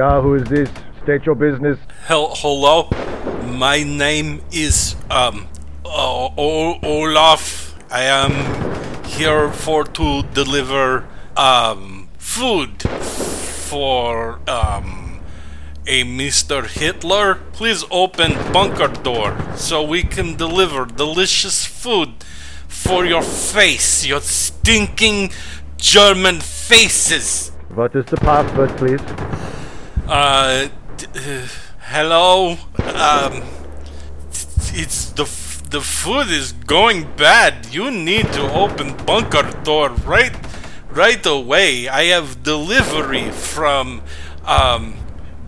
Yeah, who is this? State your business. Hel- hello, my name is um o- o- Olaf. I am here for to deliver um food for um a Mr. Hitler. Please open bunker door so we can deliver delicious food for your face, your stinking German faces. What is the password, please? Uh, d- uh, hello. Um, it's the f- the food is going bad. You need to open bunker door right right away. I have delivery from um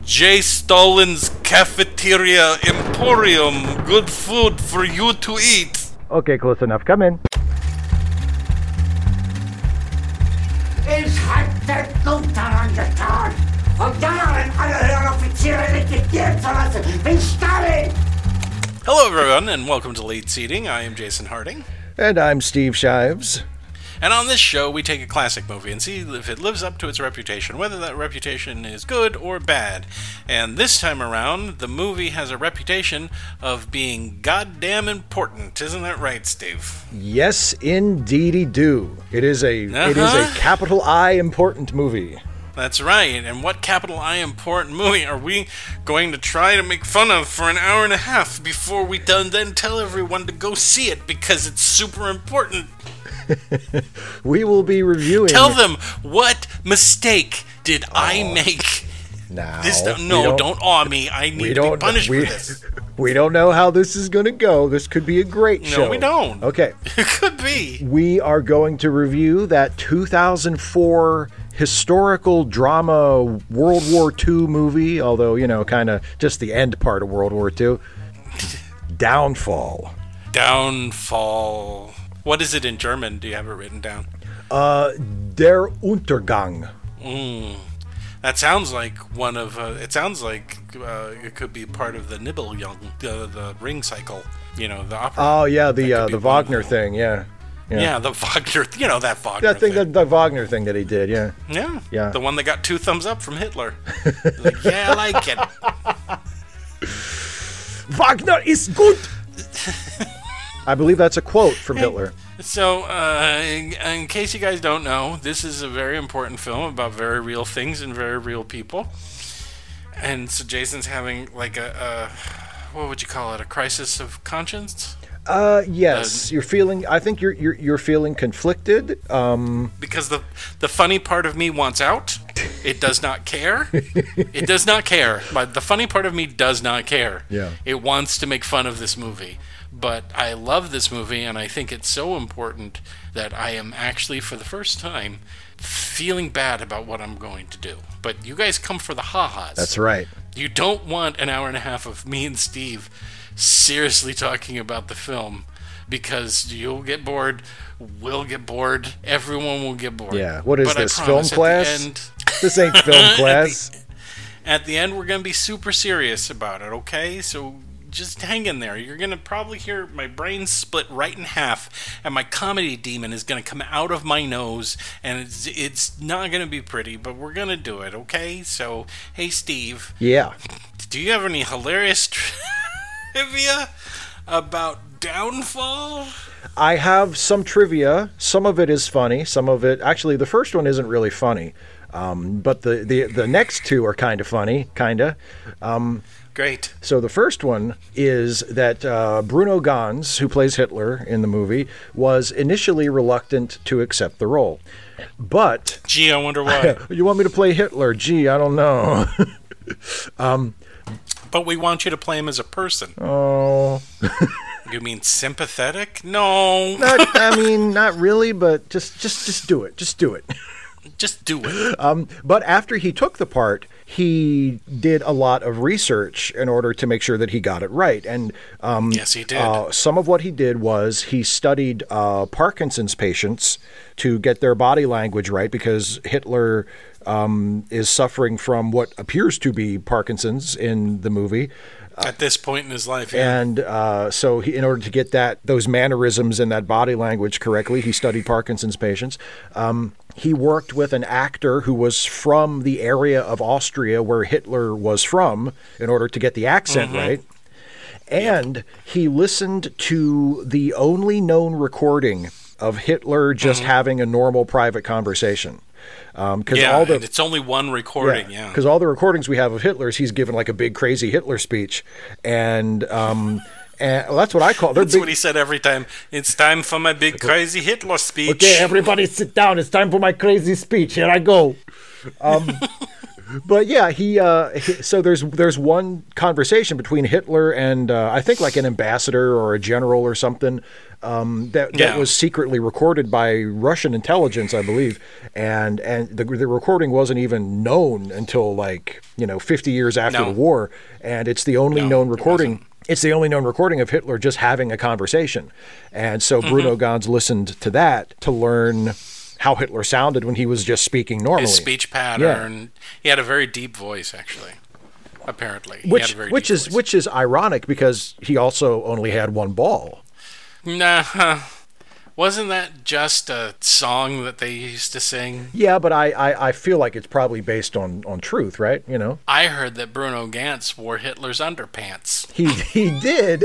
J Stalin's cafeteria emporium. Good food for you to eat. Okay, close enough. Come in. Ich hatte gut daran getan, von Jahren alle höheren Offiziere liquidiert zu lassen, wie Stalin! Hello, everyone, and welcome to Late Seating. I am Jason Harding. And I'm Steve Shives. And on this show, we take a classic movie and see if it lives up to its reputation, whether that reputation is good or bad. And this time around, the movie has a reputation of being goddamn important. Isn't that right, Steve? Yes, indeedy do. It is a it is a Uh-huh. capital I important movie. That's right. And what capital I important movie are we going to try to make fun of for an hour and a half before we done then tell everyone to go see it because it's super important? We will be reviewing. Tell them what mistake did I oh. make? Now. This no, don't awe me. I need We to don't. be punished we, for this. we don't know how this is going to go. This could be a great No, show. No, we don't. Okay, It could be. we are going to review that 2004 historical drama World War II movie. Although you know, kind of just the end part of World War II. Downfall. Downfall. What is it in German? Do you have it written down? Uh, Der Untergang. That sounds like one of. Uh, it sounds like uh, it could be part of the Nibelung, the the ring cycle. You know, the opera. Oh yeah, the uh, the be one of Wagner thing. Yeah. yeah. the Wagner. You know that Wagner That thing, thing. that the Wagner thing that he did. Yeah. yeah, Yeah. The one that got two thumbs up from Hitler. like, yeah, I like it. Wagner is good. I believe that's a quote from Hitler. So, uh, in, in case you guys don't know, this is a very important film about very real things and very real people. And so Jason's having like a, a what would you call it? A crisis of conscience Uh, yes, you're feeling. I think you're you're you're feeling conflicted. Um, because the the funny part of me wants out. It does not care. it does not care. But the funny part of me does not care. Yeah. It wants to make fun of this movie. But I love this movie and I think it's so important that I am actually for the first time feeling bad about what I'm going to do. But you guys come for the ha-has. that's right. You don't want an hour and a half of me and Steve seriously talking about the film because you'll get bored, we'll get bored, everyone will get bored. Yeah. What is But this film at the class? end- This ain't film class. at the end, we're going to be super serious about it, okay? So just hang in there. You're going to probably hear my brain split right in half, and my comedy demon is going to come out of my nose, and it's, it's not going to be pretty, but we're going to do it, okay? So, hey, Steve, Yeah. do you have any hilarious trivia about Downfall? I have some trivia. Some of it is funny. Some of it, actually, the first one isn't really funny. Um, but the, the the next two are kind of funny, kinda. Great. So the first one is that uh, Bruno Ganz, who plays Hitler in the movie, was initially reluctant to accept the role, but Gee, I wonder why. you want me to play Hitler? Gee, I don't know. but we want you to play him as a person. oh, You mean sympathetic? No. not, I mean, not really, but just just just do it. Just do it. Just do it. Um, but after he took the part, he did a lot of research in order to make sure that he got it right. And um, Yes, he did. Uh, some of what he did was he studied uh, Parkinson's patients to get their body language right because Hitler um, is suffering from what appears to be Parkinson's in the movie. At this point in his life, yeah. And uh, so, he, in order to get that those mannerisms and that body language correctly, he studied Parkinson's patients. Um, he worked with an actor who was from the area of Austria where Hitler was from in order to get the accent mm-hmm. right. And he listened to the only known recording of Hitler just mm-hmm. having a normal private conversation. Um, because yeah, all the it's only one recording. Yeah, because all the recordings we have of Hitler's, he's given like a big crazy Hitler speech, and um, and well, that's what I call. That's big, what he said every time. It's time for my big crazy Hitler speech. Okay, everybody sit down. It's time for my crazy speech. Here I go. Um, but yeah, he, uh, he- So there's there's one conversation between Hitler and uh, I think like an ambassador or a general or something um, that that Yeah. was secretly recorded by Russian intelligence, I believe, and and the the recording wasn't even known until like you know 50 years after No. the war, and it's the only No, known recording. It's the only known recording of Hitler just having a conversation. And so Mm-hmm. Bruno Ganz listened to that to learn how Hitler sounded when he was just speaking normally. His speech pattern. He had a very deep voice, actually. Apparently, which which is voice. which is ironic because he also only had one ball. Nah, wasn't that just a song that they used to sing? Yeah, but I, I, I feel like it's probably based on, on truth, right? You know, I heard that Bruno Ganz wore Hitler's underpants. he he did.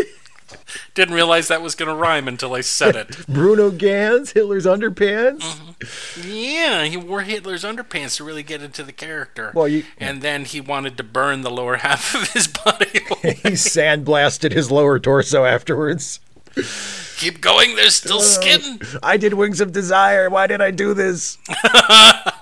Didn't realize that was going to rhyme until I said it. Bruno Ganz, Hitler's underpants. Mm-hmm. yeah, he wore Hitler's underpants to really get into the character. Well, you- and then he wanted to burn the lower half of his body. He sandblasted his lower torso afterwards. Keep going, there's still uh, skin. I did Wings of Desire. Why did I do this?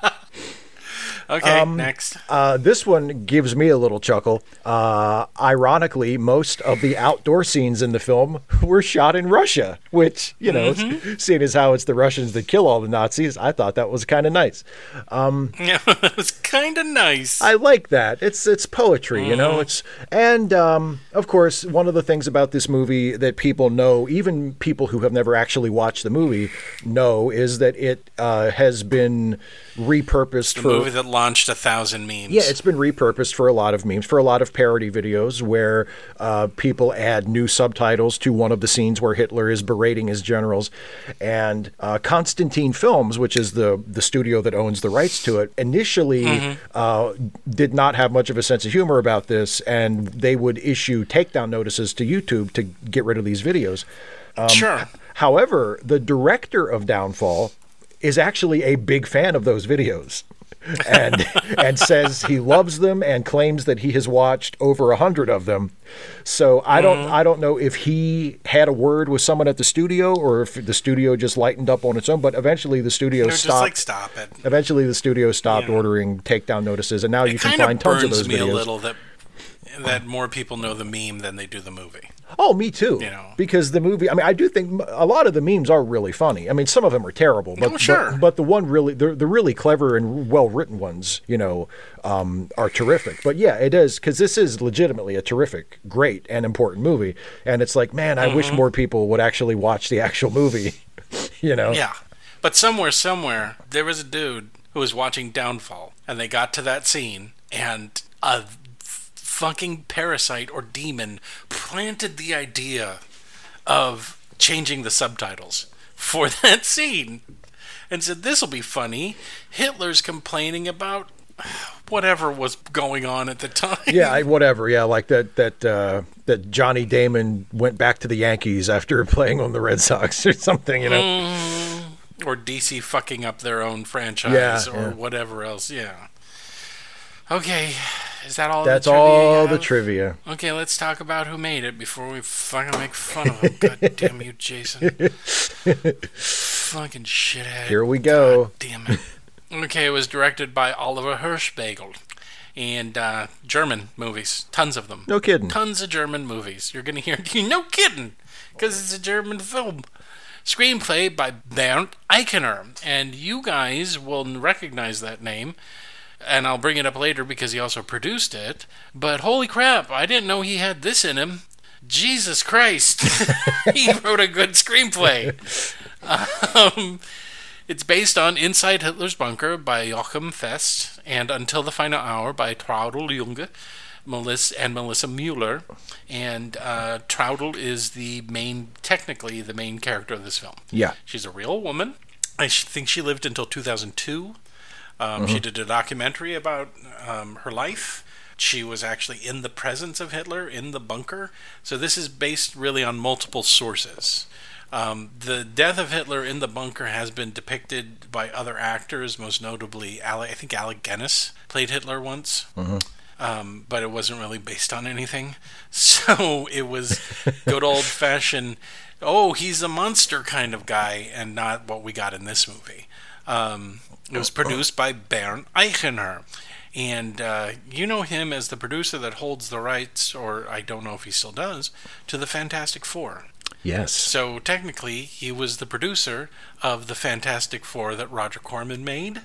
Okay, Um, next. Uh, this one gives me a little chuckle. Uh, ironically, most of the outdoor scenes in the film were shot in Russia, which, you know, Mm-hmm. seeing as how it's the Russians that kill all the Nazis, I thought that was kind of nice. Yeah, it was kind of nice. I like that. It's it's poetry, you know. It's and um, of course one of the things about this movie that people know, even people who have never actually watched the movie, know is that it uh, has been repurposed for launched a thousand memes. Yeah, it's been repurposed for a lot of memes, for a lot of parody videos where uh, people add new subtitles to one of the scenes where Hitler is berating his generals. And uh, Constantine Films, which is the the studio that owns the rights to it, initially uh, did not have much of a sense of humor about this, and they would issue takedown notices to YouTube to get rid of these videos. Um, sure. However, the director of Downfall is actually a big fan of those videos. And and says he loves them and claims that he has watched over a hundred of them. So I don't Mm-hmm. I don't know if he had a word with someone at the studio or if the studio just lightened up on its own. But eventually the studio They're stopped. like, stop it. eventually the studio stopped Yeah. ordering takedown notices, and now you can find of tons of burns those me videos. a little that that more people know the meme than they do the movie. Oh, me too. You know. Because the movie, I mean, I do think a lot of the memes are really funny. I mean, some of them are terrible, but Oh, sure. but, but the one really, the, the really clever and well written ones, you know, um, are terrific. But yeah, it is because this is legitimately a terrific, great, and important movie. And it's like, man, I Mm-hmm. wish more people would actually watch the actual movie. you know? Yeah. But somewhere, somewhere, there was a dude who was watching Downfall, and they got to that scene, and a f- fucking parasite or demon planted the idea of changing the subtitles for that scene and said, This'll be funny. Hitler's complaining about whatever was going on at the time. Yeah, I, whatever. Yeah, like that that uh, that Johnny Damon went back to the Yankees after playing on the Red Sox or something. You know. Mm. or DC fucking up their own franchise Yeah, or yeah. whatever else. Yeah. Okay, is that all? That's the all the trivia. Okay, let's talk about who made it before we fucking make fun of him. God damn you, Jason. fucking shithead. Here we go. God Damn it. Okay, it was directed by Oliver Hirschbiegel. And uh, German movies, tons of them. No kidding. Tons of German movies. You're gonna hear, no kidding, because it's a German film. Screenplay by Bernd Eichinger, and you guys will recognize that name. And I'll bring it up later because he also produced it. But holy crap, I didn't know he had this in him. Jesus Christ, he wrote a good screenplay. Um, It's based on Inside Hitler's Bunker by Joachim Fest and Until the Final Hour by Traudl Junge. Melissa and Melissa Mueller, and uh, Traudl is the main, technically the main character of this film. Yeah. she's a real woman. I think she lived until 2002. Um, She did a documentary about um, her life. She was actually in the presence of Hitler in the bunker. So this is based really on multiple sources. Um, the death of Hitler in the bunker has been depicted by other actors, most notably, Ale- I think Alec Guinness played Hitler once. Um, but it wasn't really based on anything. So it was good old fashioned, oh, he's a monster kind of guy, and not what we got in this movie. Um, it was produced by Bernd Eichinger. And uh, you know him as the producer that holds the rights, or I don't know if he still does, to the Fantastic Four. Yes. So technically, he was the producer of the Fantastic Four that Roger Corman made.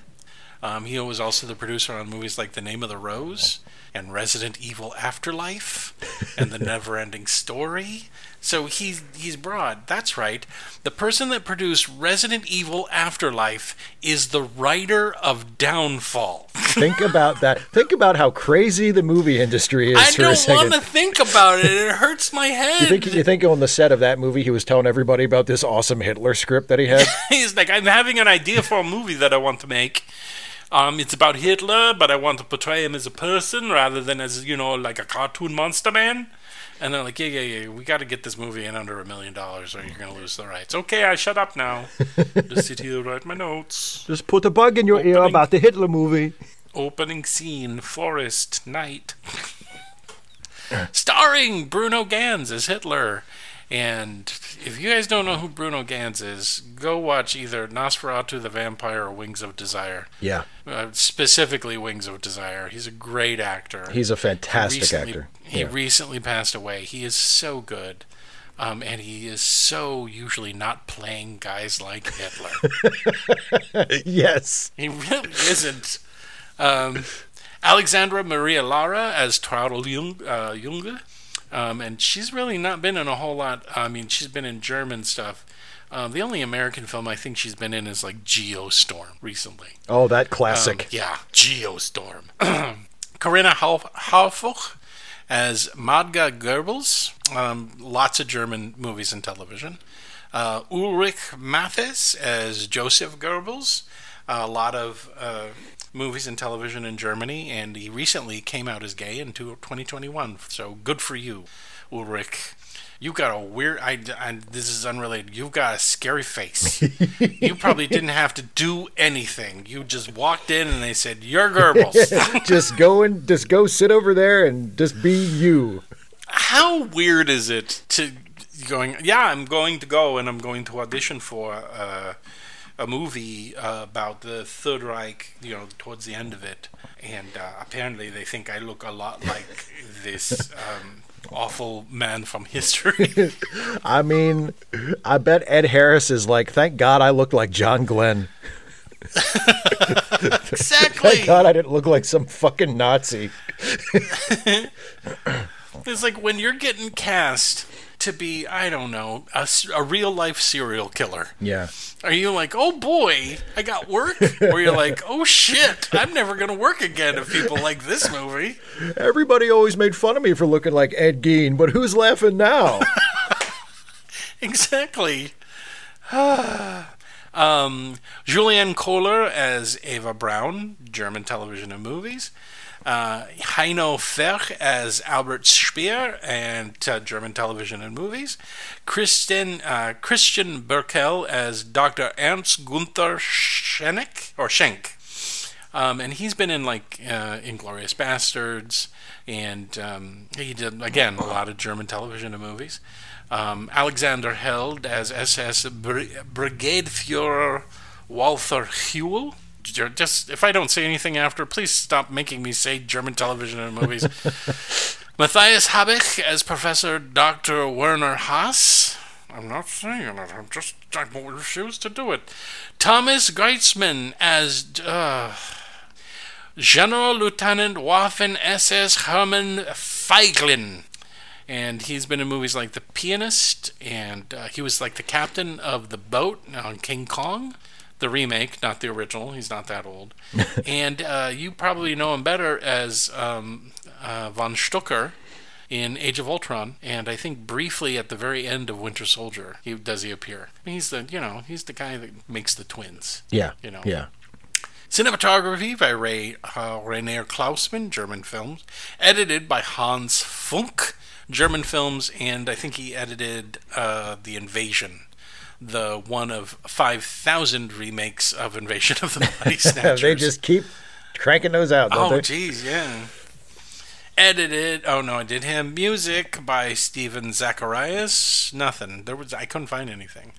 Um, he was also the producer on movies like The Name of the Rose and Resident Evil Afterlife and The Never Ending Story. So he's he's broad. That's right. The person that produced Resident Evil Afterlife is the writer of Downfall. Think about that. Think about how crazy the movie industry is I don't want to think about it. It hurts my head. You think you think on the set of that movie he was telling everybody about this awesome Hitler script that he had? He's like, I'm having an idea for a movie that I want to make. Um, it's about Hitler, but I want to portray him as a person rather than as you know, like a cartoon monster man. And they're like, yeah, yeah, yeah, we got to get this movie in under a million dollars, or you're gonna lose the rights. Okay, I shut up now. Just sit here, write my notes. Just put a bug in your ear about the Hitler movie. Opening scene: forest night, starring Bruno Ganz as Hitler. And if you guys don't know who Bruno Ganz is, go watch either Nosferatu the Vampire or Wings of Desire. Yeah, Uh, specifically, Wings of Desire. He's a great actor. he's a fantastic recently, actor. He Yeah. recently passed away. He is so good. Um, and he is so usually not playing guys like Hitler. yes. He really isn't. Um, Alexandra Maria Lara as Traudl Jung, uh, Junge. Um, and she's really not been in a whole lot. I mean, she's been in German stuff. Um, the only American film I think she's been in is like Geostorm recently. Oh, that Um, classic. yeah, Geostorm. Corinna Harfouch as Magda Goebbels. Um, lots of German movies and television. Uh, Ulrich Matthes as Joseph Goebbels. a lot of uh, movies and television in Germany, and he recently came out as gay in 2021. So good for you, Ulrich. You've got a weird. I, I, this is unrelated. You've got a scary face. you probably didn't have to do anything. You just walked in and they said, "You're Goebbels." just go and just go sit over there and just be you. How weird is it to going? Yeah, I'm going to go and I'm going to audition for uh, a movie uh, about the Third Reich. You know, towards the end of it, and uh, apparently they think I look a lot like this um, awful man from history. I mean, I bet Ed Harris is like, thank God I look like John Glenn. exactly. Thank God I didn't look like some fucking Nazi. It's like when you're getting cast to be, I don't know, a real life serial killer. Yeah. Are you like, oh boy, I got work? or you're like, oh shit, I'm never going to work again if people like this movie? Everybody always made fun of me for looking like Ed Gein, but who's laughing now? Exactly. um, Juliane Köhler as Eva Braun, German television and movies. Uh, Heino Ferch as Albert Speer and uh, German television and movies. Kristen, uh, Christian Berkel as Dr. Ernst Gunther Schenck or Schenk. Um, and he's been in like uh, Inglourious Basterds, and um, he did again a lot of German television and movies. Um, Alexander Held as SS Br- Brigade Führer Walther Hewel. Ju- Just if I don't say anything after, please stop making me say German television and movies. Matthias Habich as Professor Dr. Werner Haas. I'm not saying it. I'm just I refuse to do it. Thomas Kretschmann as uh, General Lieutenant Waffen SS Hermann Fegelein. And he's been in movies like The Pianist, and uh, he was like the captain of the boat on King Kong the remake, not the original. He's not that old. and uh, you probably know him better as um, uh, von Strucker in Age of Ultron, and I think briefly at the very end of Winter Soldier, he does he appear. He's the you know he's the guy that makes the twins. Yeah. You know. Yeah. Cinematography by Ray uh, Rainer Klausmann, German films. Edited by Hans Funk, German films, and I think he edited uh, The Invasion, the one of 5,000 remakes of Invasion of the Body Snatchers. they just keep cranking those out, don't Oh, jeez, yeah. Edited. Oh no, I did him. Music by Steven Zacharias. Nothing. There was. I couldn't find anything.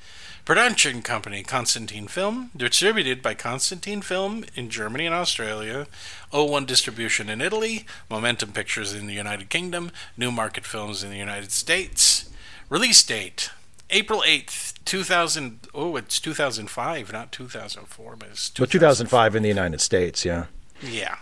Production company Constantine Film. Distributed by Constantine Film in Germany and Australia. O1 Distribution in Italy. Momentum Pictures in the United Kingdom. Newmarket Films in the United States. Release date April 8th, 2000. Oh, it's 2005, not 2004, but it's But 2005 in the United States, yeah. yeah.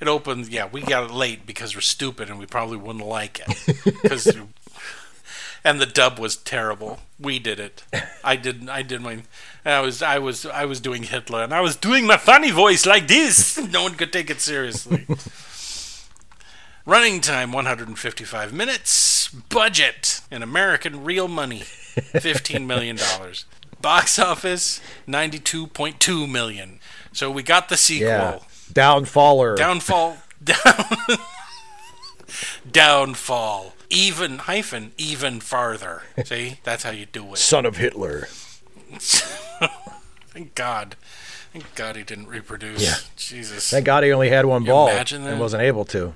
It opened, yeah, we got it late because we're stupid and we probably wouldn't like it. Cause, and the dub was terrible. We did it. I did I did my I was I was I was doing Hitler and I was doing my funny voice like this. No one could take it seriously. Running time 155 minutes. Budget in American real money 15 million dollars. Box office 92.2 million. So we got the sequel. Yeah. Downfaller. Downfall. Down. downfall. Even hyphen even farther. See, that's how you do it. Son of Hitler. Thank God. Thank God he didn't reproduce. Yeah. Jesus. Thank God he only had one ball and wasn't able to.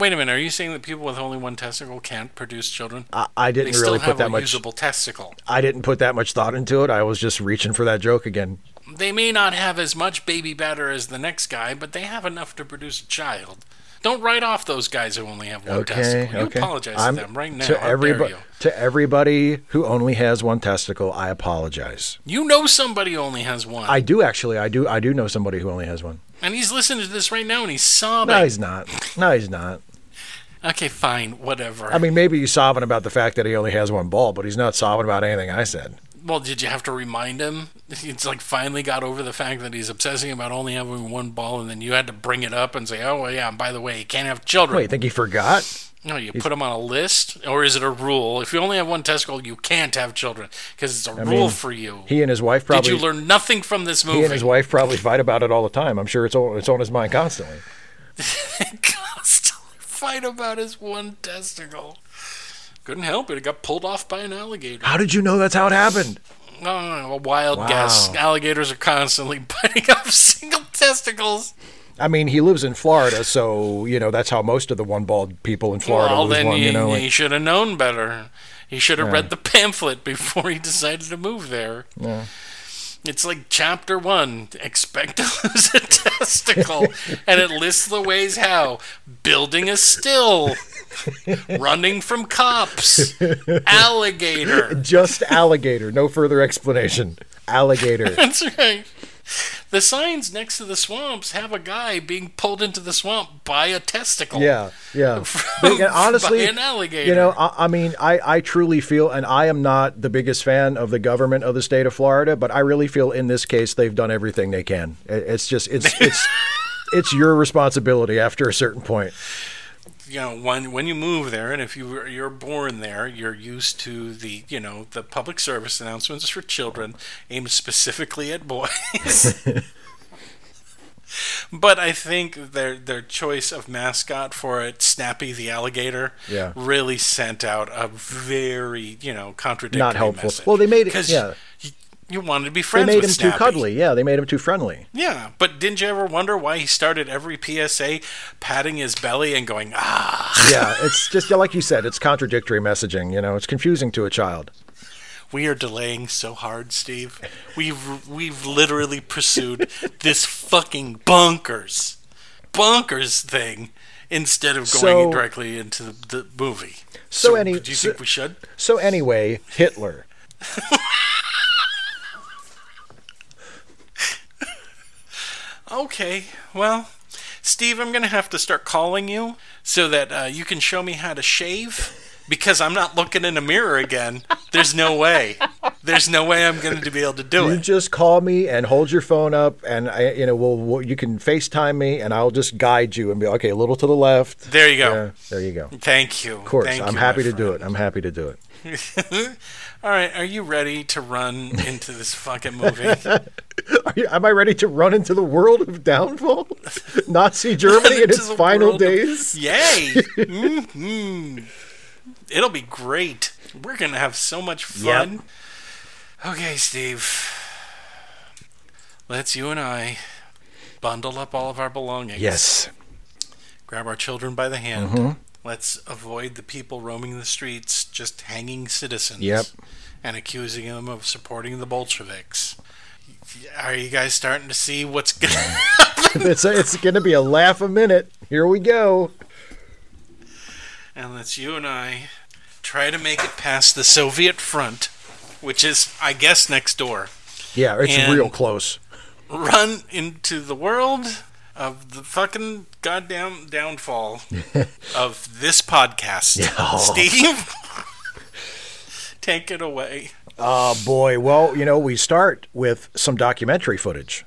Wait a minute. Are you saying that people with only one testicle can't produce children? I, I didn't still really put that a much. usable testicle. I didn't put that much thought into it. I was just reaching for that joke again. They may not have as much baby batter as the next guy, but they have enough to produce a child. Don't write off those guys who only have one Okay, testicle. You okay. apologize I'm- to them right now. To everybody, to everybody who only has one testicle, I apologize. You know somebody who only has one. I do actually. I do. I do know somebody who only has one. and he's listening to this right now and he's sobbing. No, he's not. No, he's not. Okay, fine, whatever. I mean, maybe he's sobbing about the fact that he only has one ball, but he's not sobbing about anything I said. well, did you have to remind him? He's like finally got over the fact that he's obsessing about only having one ball, and then you had to bring it up and say, "Oh, well, yeah, and by the way, he can't have children." Wait, you think he forgot? no, you put him on a list, or is it a rule? If you only have one testicle, you can't have children because it's a rule mean, for you. He and his wife probably. Did you learn nothing from this movie? he and his wife probably fight about it all the time. I'm sure it's on, it's on his mind constantly. fight about his one testicle. Couldn't help it. It got pulled off by an alligator. How did you know that's how it happened? No, no, a wild Wow. guess. Alligators are constantly biting off single testicles. I mean, he lives in Florida, so you know that's how most of the one-balled people in Florida well, lose then one. he, You know, he like, should have known better. He should have Yeah. read the pamphlet before he decided to move there. Yeah. It's like chapter one expect to lose a testicle. and it lists the ways how building a still, running from cops, alligator. just alligator. No further explanation. Alligator. That's right. The signs next to the swamps have a guy being pulled into the swamp by a testicle. Yeah, yeah. From- But, honestly, by an alligator. you know, I, I mean, I, I truly feel, and I am not the biggest fan of the government of the state of Florida, but I really feel in this case they've done everything they can. It- It's just, it's, it's, it's your responsibility after a certain point. you know when when you move there and if you you're born there you're used to the you know the public service announcements for children aimed specifically at boys but i think their their choice of mascot for it snappy the alligator Yeah. really sent out a very you know contradictory Not helpful. message. Well, they made it- 'Cause yeah. You, wanted to be friends. They made him too cuddly. Yeah, they made him too friendly. Yeah, but didn't you ever wonder why he started every PSA patting his belly and going, ah, Yeah, it's just like you said, it's contradictory messaging. You know, it's confusing to a child. we are delaying so hard, Steve. We've we've literally pursued this fucking bonkers, bonkers thing instead of going So- directly into the, the movie. So any- do you so- think we should? So anyway, Hitler. Okay, well, Steve, I'm gonna have to start calling you so that uh, you can show me how to shave because I'm not looking in a mirror again. There's no way. There's no way I'm going to be able to do You it. just call me and hold your phone up, and I, you know, we'll, we'll you can FaceTime me, and I'll just guide you and be okay, a little to the left. There you go. Yeah, there you go. Thank you. Of course, Thank I'm you, happy to do it. I'm happy to do it. All right, are you ready to run into this fucking movie? Are you, am I ready to run into the world of downfall? Nazi Germany in its final world of- days. Yay! hmm It'll be great. We're gonna have so much fun. Okay, Steve. Let's you and I bundle up all of our belongings. Yes. Grab our children by the hand. Mm-hmm. Let's avoid the people roaming the streets, just hanging citizens. Yep. And accusing them of supporting the Bolsheviks. Are you guys starting to see what's going to happen? it's it's going to be a laugh a minute. Here we go. and let's you and I try to make it past the Soviet front, which is, I guess, next door. Yeah, it's real close. Run into the world of the fucking goddamn downfall of this podcast. Steve, take it away. Oh boy. Well, you know, we start with some documentary footage.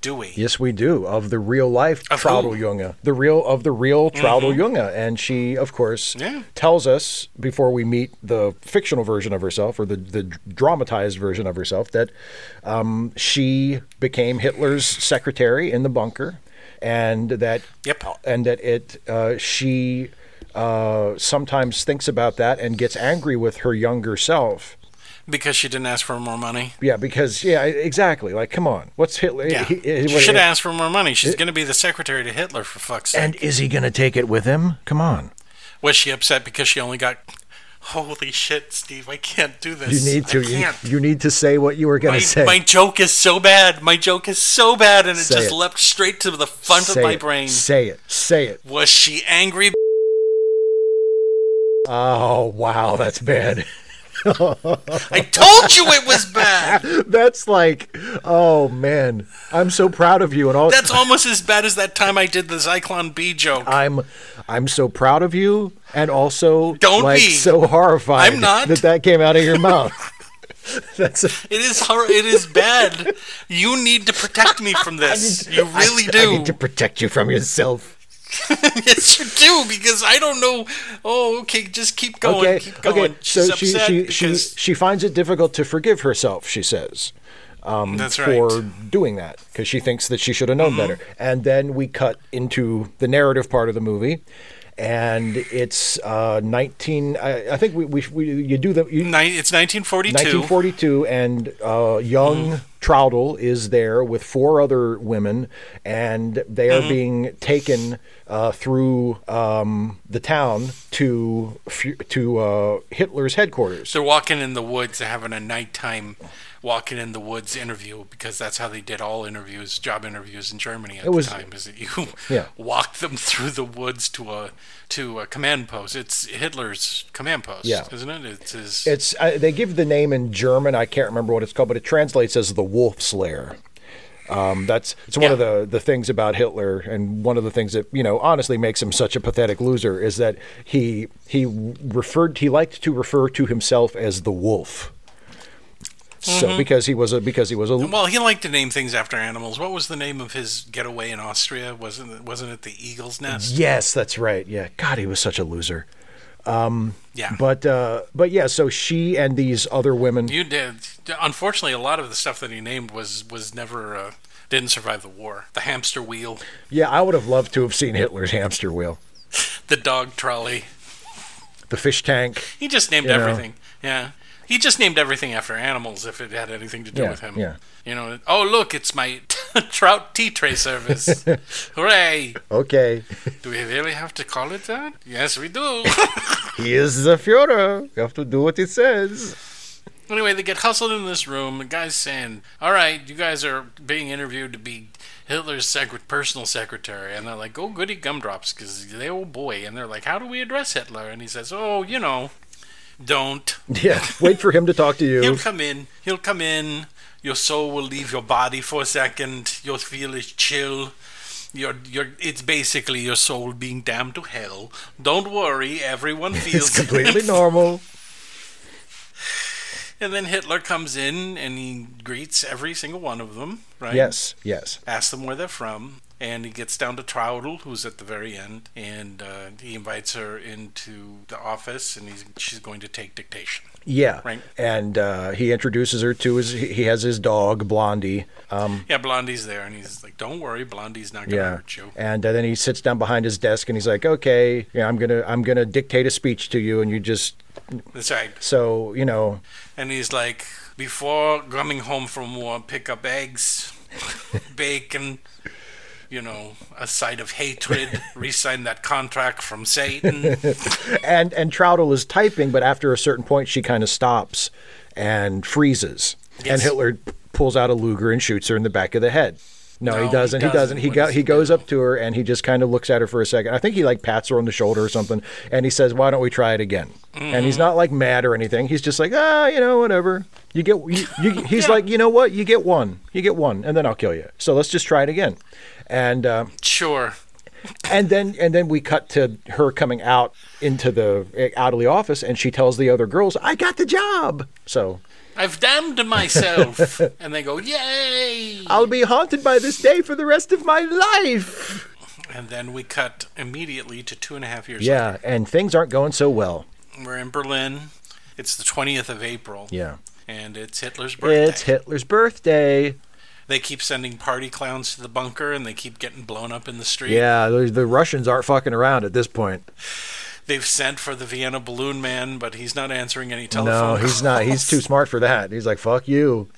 Do we? Yes, we do of the real life Of Traudl? Junge, the real of the real Traudl Junge, and she, of course, Yeah. tells us before we meet the fictional version of herself or the the dramatized version of herself that um, she became Hitler's secretary in the bunker, and that Yep. and that it uh, she uh, sometimes thinks about that and gets angry with her younger self. Because she didn't ask for more money. Yeah, because yeah, exactly. Like, come on, what's Hitler? Yeah. he- he- she should ask for more money. She's going to be the secretary to Hitler, for fuck's sake. And is he going to take it with him? Come on. Was she upset because she only got. Holy shit, Steve, I can't do this. You need to. You, you need to say what you were going to say. my joke is so bad. My joke is so bad, and it Say just it. leapt straight to the front say of my it. brain. Say it. Say it. Was she angry? Oh wow, that's bad. I told you it was bad. that's like, oh man, I'm so proud of you and all. That's almost as bad as that time I did the Zyklon B joke. I'm, I'm so proud of you, and also Don't like be. so horrified I'm not. that that came out of your mouth. that's a, It is hor- it is bad. You need to protect me from this. You really I, do. I need to protect you from yourself. yes, you do because I don't know. Oh, okay, just keep going. okay. keep going. Okay. So She's she upset she she because she finds it difficult to forgive herself. She says. that's right. for doing that because she thinks that she should have known Mm-hmm. better. And then we cut into the narrative part of the movie, and it's uh, 19. I, I think we, we, we you do the you, it's 1942. 1942, and uh, young Traudl is there with four other women, and they are being taken uh, through um, the town to to uh, Hitler's headquarters. They're walking in the woods. Having a nighttime walking in the woods interview because that's how they did all interviews, job interviews in Germany at It was- the time. Is that you Yeah. walk them through the woods to a to a command post? It's Hitler's command post, Yeah. isn't it? It's his. It's uh, they give the name in German. I can't remember what it's called, but it translates as the Wolf's Lair. Um, that's it's one of the the things about Hitler, and one of the things that you know honestly makes him such a pathetic loser is that he he referred he liked to refer to himself as the Wolf. So because he was a because he was a well, he liked to name things after animals. What was the name of his getaway in Austria? Wasn't it, wasn't it the Eagle's Nest? yes that's right yeah God he was such a loser. Yeah. But uh, but yeah so she and these other women You did. Unfortunately, a lot of the stuff that he named was was never uh, didn't survive the war. The hamster wheel, yeah I would have loved to have seen Hitler's hamster wheel, the dog trolley. the fish tank. He just named You know. everything. Yeah. He just named everything after animals if it had anything to do Yeah, with him. yeah. You know, oh look, it's my trout tea tray service. Hooray! Okay. Do we really have to call it that? Yes, we do. He is the Führer. You have to do what he says. anyway, they get hustled in this room. The guy's saying, "All right, you guys are being interviewed to be Hitler's secret, personal secretary," and they're like, "Oh, goody gumdrops," because they old boy, and they're like, "How do we address Hitler?" And he says, "Oh, you know, don't." Yeah. Wait for him to talk to you. He'll come in. He'll come in. Your soul will leave your body for a second. You'll feel a chill. Your, your, it's basically your soul being damned to hell. Don't worry, everyone feels It's completely normal. And then Hitler comes in and he greets every single one of them, right? Yes, yes. Asks them where they're from. And he gets down to Traudl, who's at the very end, and uh, he invites her into the office, and he's, she's going to take dictation. Yeah. Right. And uh, he introduces her to his, he has his dog, Blondie. Um, Yeah, Blondie's there, and he's like, "Don't worry, Blondie's not gonna yeah. hurt you." And uh, then he sits down behind his desk and he's like, okay, yeah, I'm to, I'm going to dictate a speech to you and you just, That's right. so, you know, And he's like, "Before coming home from war, pick up eggs, bacon." You know, a side of hatred. Resign that contract from Satan. and and Traudl is typing, but after a certain point, she kind of stops and freezes, and Hitler pulls out a Luger and shoots her in the back of the head. No, No, he he doesn't. He doesn't. doesn't. He go, he goes up to her and he just kind of looks at her for a second. I think he like pats her on the shoulder or something, and he says, "Why don't we try it again?" And Mm-hmm. he's not like mad or anything. He's just like, ah, you know, whatever. You get. You, you, he's like, you know what? You get one. You get one, and then I'll kill you. So let's just try it again. And uh, Sure. and then and then we cut to her coming out into the out of the office and she tells the other girls i got the job so I've damned myself. and they go, Yay! i'll be haunted by this day for the rest of my life And then we cut immediately to two and a half years yeah and things aren't going so well. We're in Berlin. It's the 20th of April. yeah And it's Hitler's birthday. it's hitler's birthday They keep sending party clowns to the bunker and they keep getting blown up in the street. yeah the, the russians aren't fucking around at this point They've sent for the Vienna Balloon Man, but he's not answering any telephone no he's not he's too smart for that he's like fuck you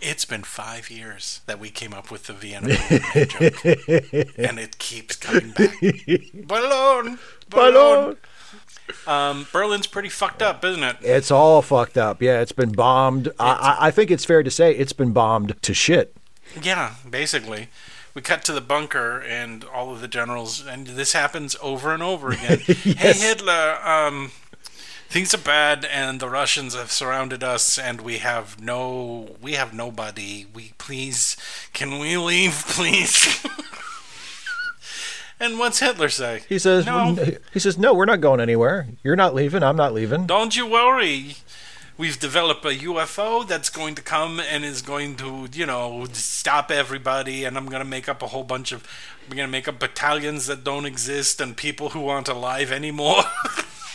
It's been five years that we came up with the Vienna Balloon Man joke. and it keeps coming back. Balloon! Balloon. Um, Berlin's pretty fucked up, isn't it? it's all fucked up yeah it's been bombed I, I, I think it's fair to say it's been bombed to shit Yeah, basically. We cut to the bunker and all of the generals, and this happens over and over again. Hey, Hitler, um, things are bad, and the Russians have surrounded us, and we have no, we have nobody. We please, can we leave, please? and what's Hitler say? he says no. he says no we're not going anywhere you're not leaving i'm not leaving Don't you worry. We've developed a UFO that's going to come and is going to, you know, stop everybody. And I'm going to make up a whole bunch of, we're going to make up battalions that don't exist and people who aren't alive anymore.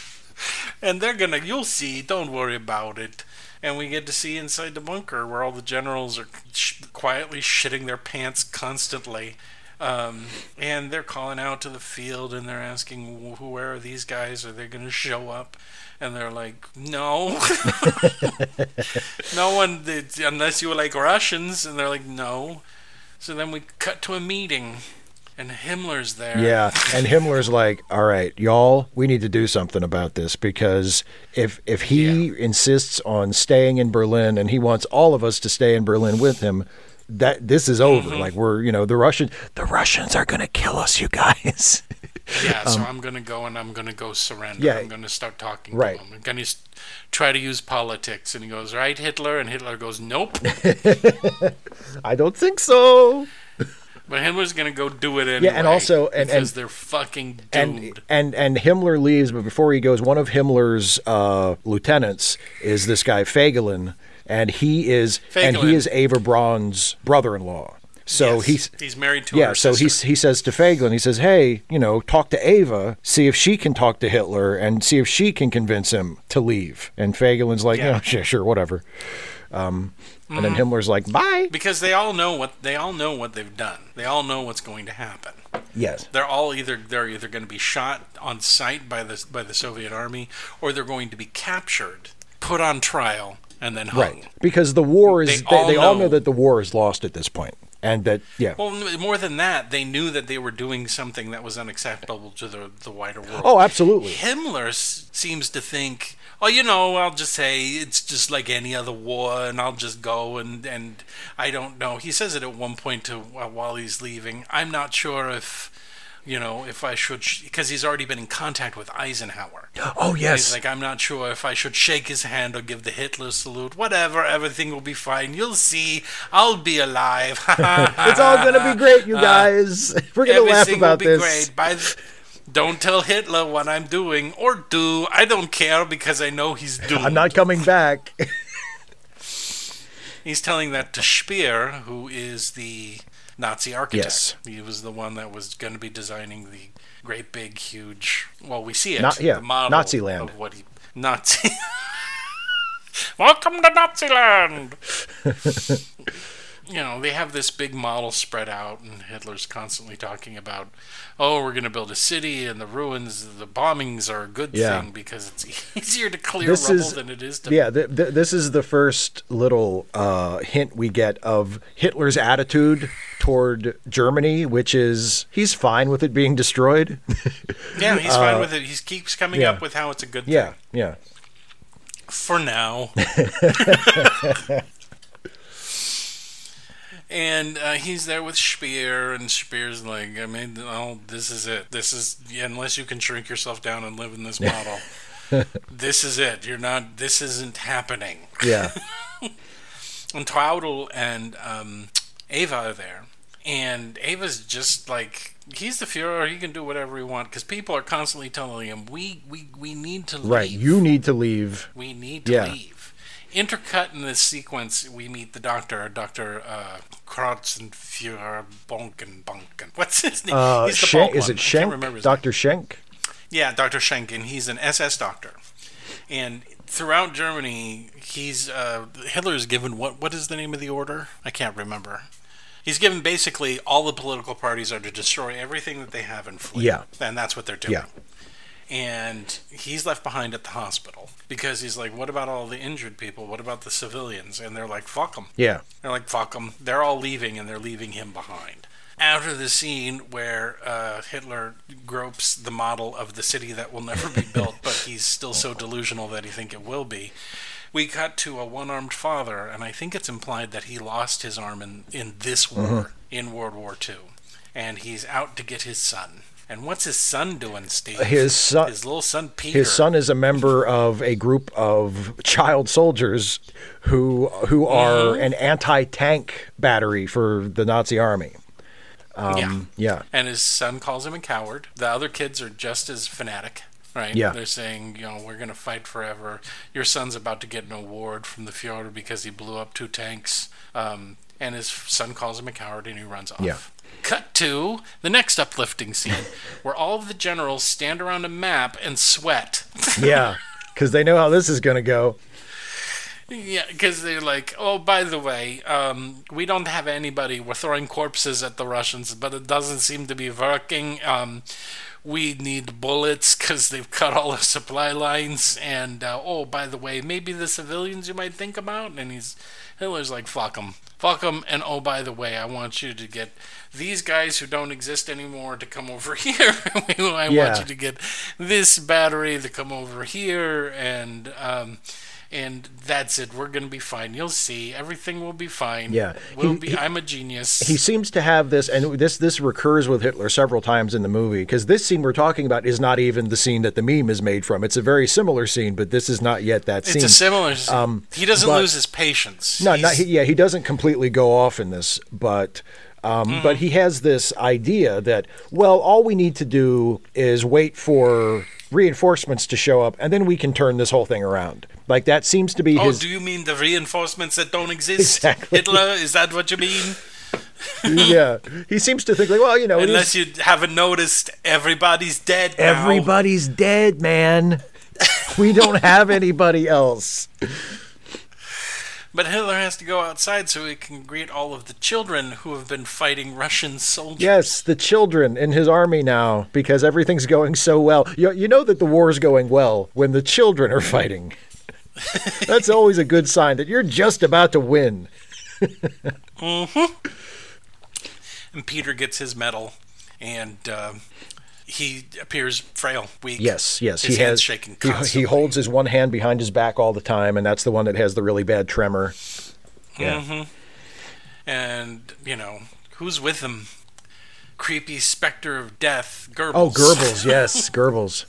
and they're going to, you'll see. Don't worry about it. And we get to see inside the bunker where all the generals are sh- quietly shitting their pants constantly. Um, and they're calling out to the field and they're asking, "Wh- where are these guys? Are they going to show up? And they're like, no. no one, did, unless you were like Russians. And they're like, no. So then we cut to a meeting and Himmler's there. Yeah, and Himmler's like, "All right, y'all, we need to do something about this because if if he insists on staying in Berlin and he wants all of us to stay in Berlin with him, that this is over. Mm-hmm. Like we're, you know, the Russian the Russians are going to kill us, you guys." Yeah, so I'm going to go and I'm going to go surrender. Um, Yeah. I'm going to start talking Right. to him. I'm to try to use politics. And he goes, right, Hitler? And Hitler goes, nope. I don't think so. But Hitler's going to go do it anyway. Yeah, and also- and- because and- they're fucking And, doomed. and and Himmler leaves, but before he goes, one of Himmler's uh, lieutenants is this guy Fegelein, and he is and he is Eva Braun's brother-in-law. So Yes, he's he's married to yeah. So he he says to Fegelein, he says, "Hey, you know, talk to Eva, see if she can talk to Hitler, and see if she can convince him to leave." And Fegelein's like, Yeah. "Yeah, sure, sure, whatever." Um, and Mm-hmm. then Himmler's like, "Bye." because they all know what they all know what they've done. They all know what's going to happen. Yes. They're all either they're either going to be shot on sight by the by the Soviet army, or they're going to be captured, put on trial, and then hung. Right. Because the war is They they, all they all know know. that the war is lost at this point, and that yeah. Well, more than that, they knew that they were doing something that was unacceptable to the the wider world. oh, absolutely. Himmler s- seems to think, oh, you know, I'll just say it's just like any other war, and I'll just go and and I don't know. He says it at one point to uh, while he's leaving. I'm not sure if. You know, if I should, because he's already been in contact with Eisenhower. Oh yes. He's like, I'm not sure if I should shake his hand or give the Hitler salute. Whatever, everything will be fine. You'll see. I'll be alive. it's all gonna be great, you uh, guys. We're gonna laugh Everything about will be this. great. By th- don't tell Hitler what I'm doing, or do. I don't care because I know he's doomed. I'm not coming back. He's telling that to Speer, who is the Nazi architect. Yes. He was the one that was going to be designing the great big huge. Well, we see it. Na- yeah, the model Nazi land. Of what he Nazi. Welcome to Nazi land. you know, they have this big model spread out, and Hitler's constantly talking about, oh, we're going to build a city, and the ruins, the bombings are a good Yeah. thing because it's easier to clear This rubble is- than it is to. Yeah, th- th- this is the first little uh, hint we get of Hitler's attitude toward Germany, which is he's fine with it being destroyed. Yeah, he's fine with it. He keeps coming Uh, yeah. up with how it's a good yeah, thing. Yeah, yeah. For now. and uh, he's there with Speer, and Speer's like, I mean, oh, this is it. This is, yeah, unless you can shrink yourself down and live in this model, this is it. You're not, this isn't happening. Yeah. And Traudl and um, Eva are there. And Eva's just like he's the Führer. He can do whatever he wants because people are constantly telling him, "We, we, we need to leave. right. You need to leave. we need to Yeah. leave." Intercut in this sequence, we meet the doctor, Doctor uh, Bonken Bonken. What's his name? Uh, he's the Schenck, is it I can't remember Schenck? Dr. Schenck? yeah, Dr. Schenck, and He's an SS doctor. And throughout Germany, he's uh, Hitler is given what what is the name of the order? I can't remember. He's given basically all the political parties are to destroy everything that they have and flee. Yeah. And that's what they're doing. Yeah. And he's left behind at the hospital because he's like, what about all the injured people? What about the civilians? And they're like, fuck them. Yeah. They're like, fuck them. They're all leaving, and they're leaving him behind. After the scene where uh, Hitler gropes the model of the city that will never be built, but he's still so delusional that he think it will be, we cut to a one-armed father, and I think it's implied that he lost his arm in, in this war, in World War II, and he's out to get his son. And what's his son doing, Steve? His son- his little son Peter. His son is a member of a group of child soldiers who who are Mm-hmm. an anti-tank battery for the Nazi army. yeah. Yeah. And his son calls him a coward. The other kids are just as fanatic, right? Yeah. They're saying, you know, we're going to fight forever. Your son's about to get an award from the Führer because he blew up two tanks. Um, and his son calls him a coward and he runs off. Yeah. Cut to the next uplifting scene where all of the generals stand around a map and sweat. Yeah. Because they know how this is going to go. Yeah, because they're like, oh, by the way, um, we don't have anybody. We're throwing corpses at the Russians, but it doesn't seem to be working. Um, we need bullets because they've cut all the supply lines. And uh, oh, by the way, maybe the civilians you might think about. And he's Hitler's like, fuck them, fuck them. And oh, by the way, I want you to get these guys who don't exist anymore to come over here. I Yeah. want you to get this battery to come over here and. Um, and that's it. We're gonna be fine. You'll see. Everything will be fine. Yeah. We'll He- be. he- I'm a genius. He seems to have this, and this this recurs with Hitler several times in the movie. Because this scene we're talking about is not even the scene that the meme is made from. It's a very similar scene, but this is not yet that scene. it's a similar. he doesn't but- lose his patience. No, not, he, yeah, he doesn't completely go off in this, but um, Mm-hmm. but he has this idea that well, all we need to do is wait for reinforcements to show up, and then we can turn this whole thing around. Like that seems to be Oh, his. do you mean the reinforcements that don't exist? Exactly. Hitler, is that what you mean? yeah, he seems to think like, well, you know, Unless you haven't noticed, everybody's dead now. everybody's dead, man. we don't have anybody else. But Hitler has to go outside so he can greet all of the children who have been fighting Russian soldiers. Yes, the children in his army now because everything's going so well. You, you know that the war's going well when the children are fighting. That's always a good sign that you're just about to win. And Peter gets his medal, and uh, he appears frail, weak. Yes, yes, His he hand's has. shaking He, he holds his one hand behind his back all the time, and that's the one that has the really bad tremor. Yeah. and you know who's with him? Creepy specter of death, Goebbels. Oh, Goebbels, yes, Goebbels.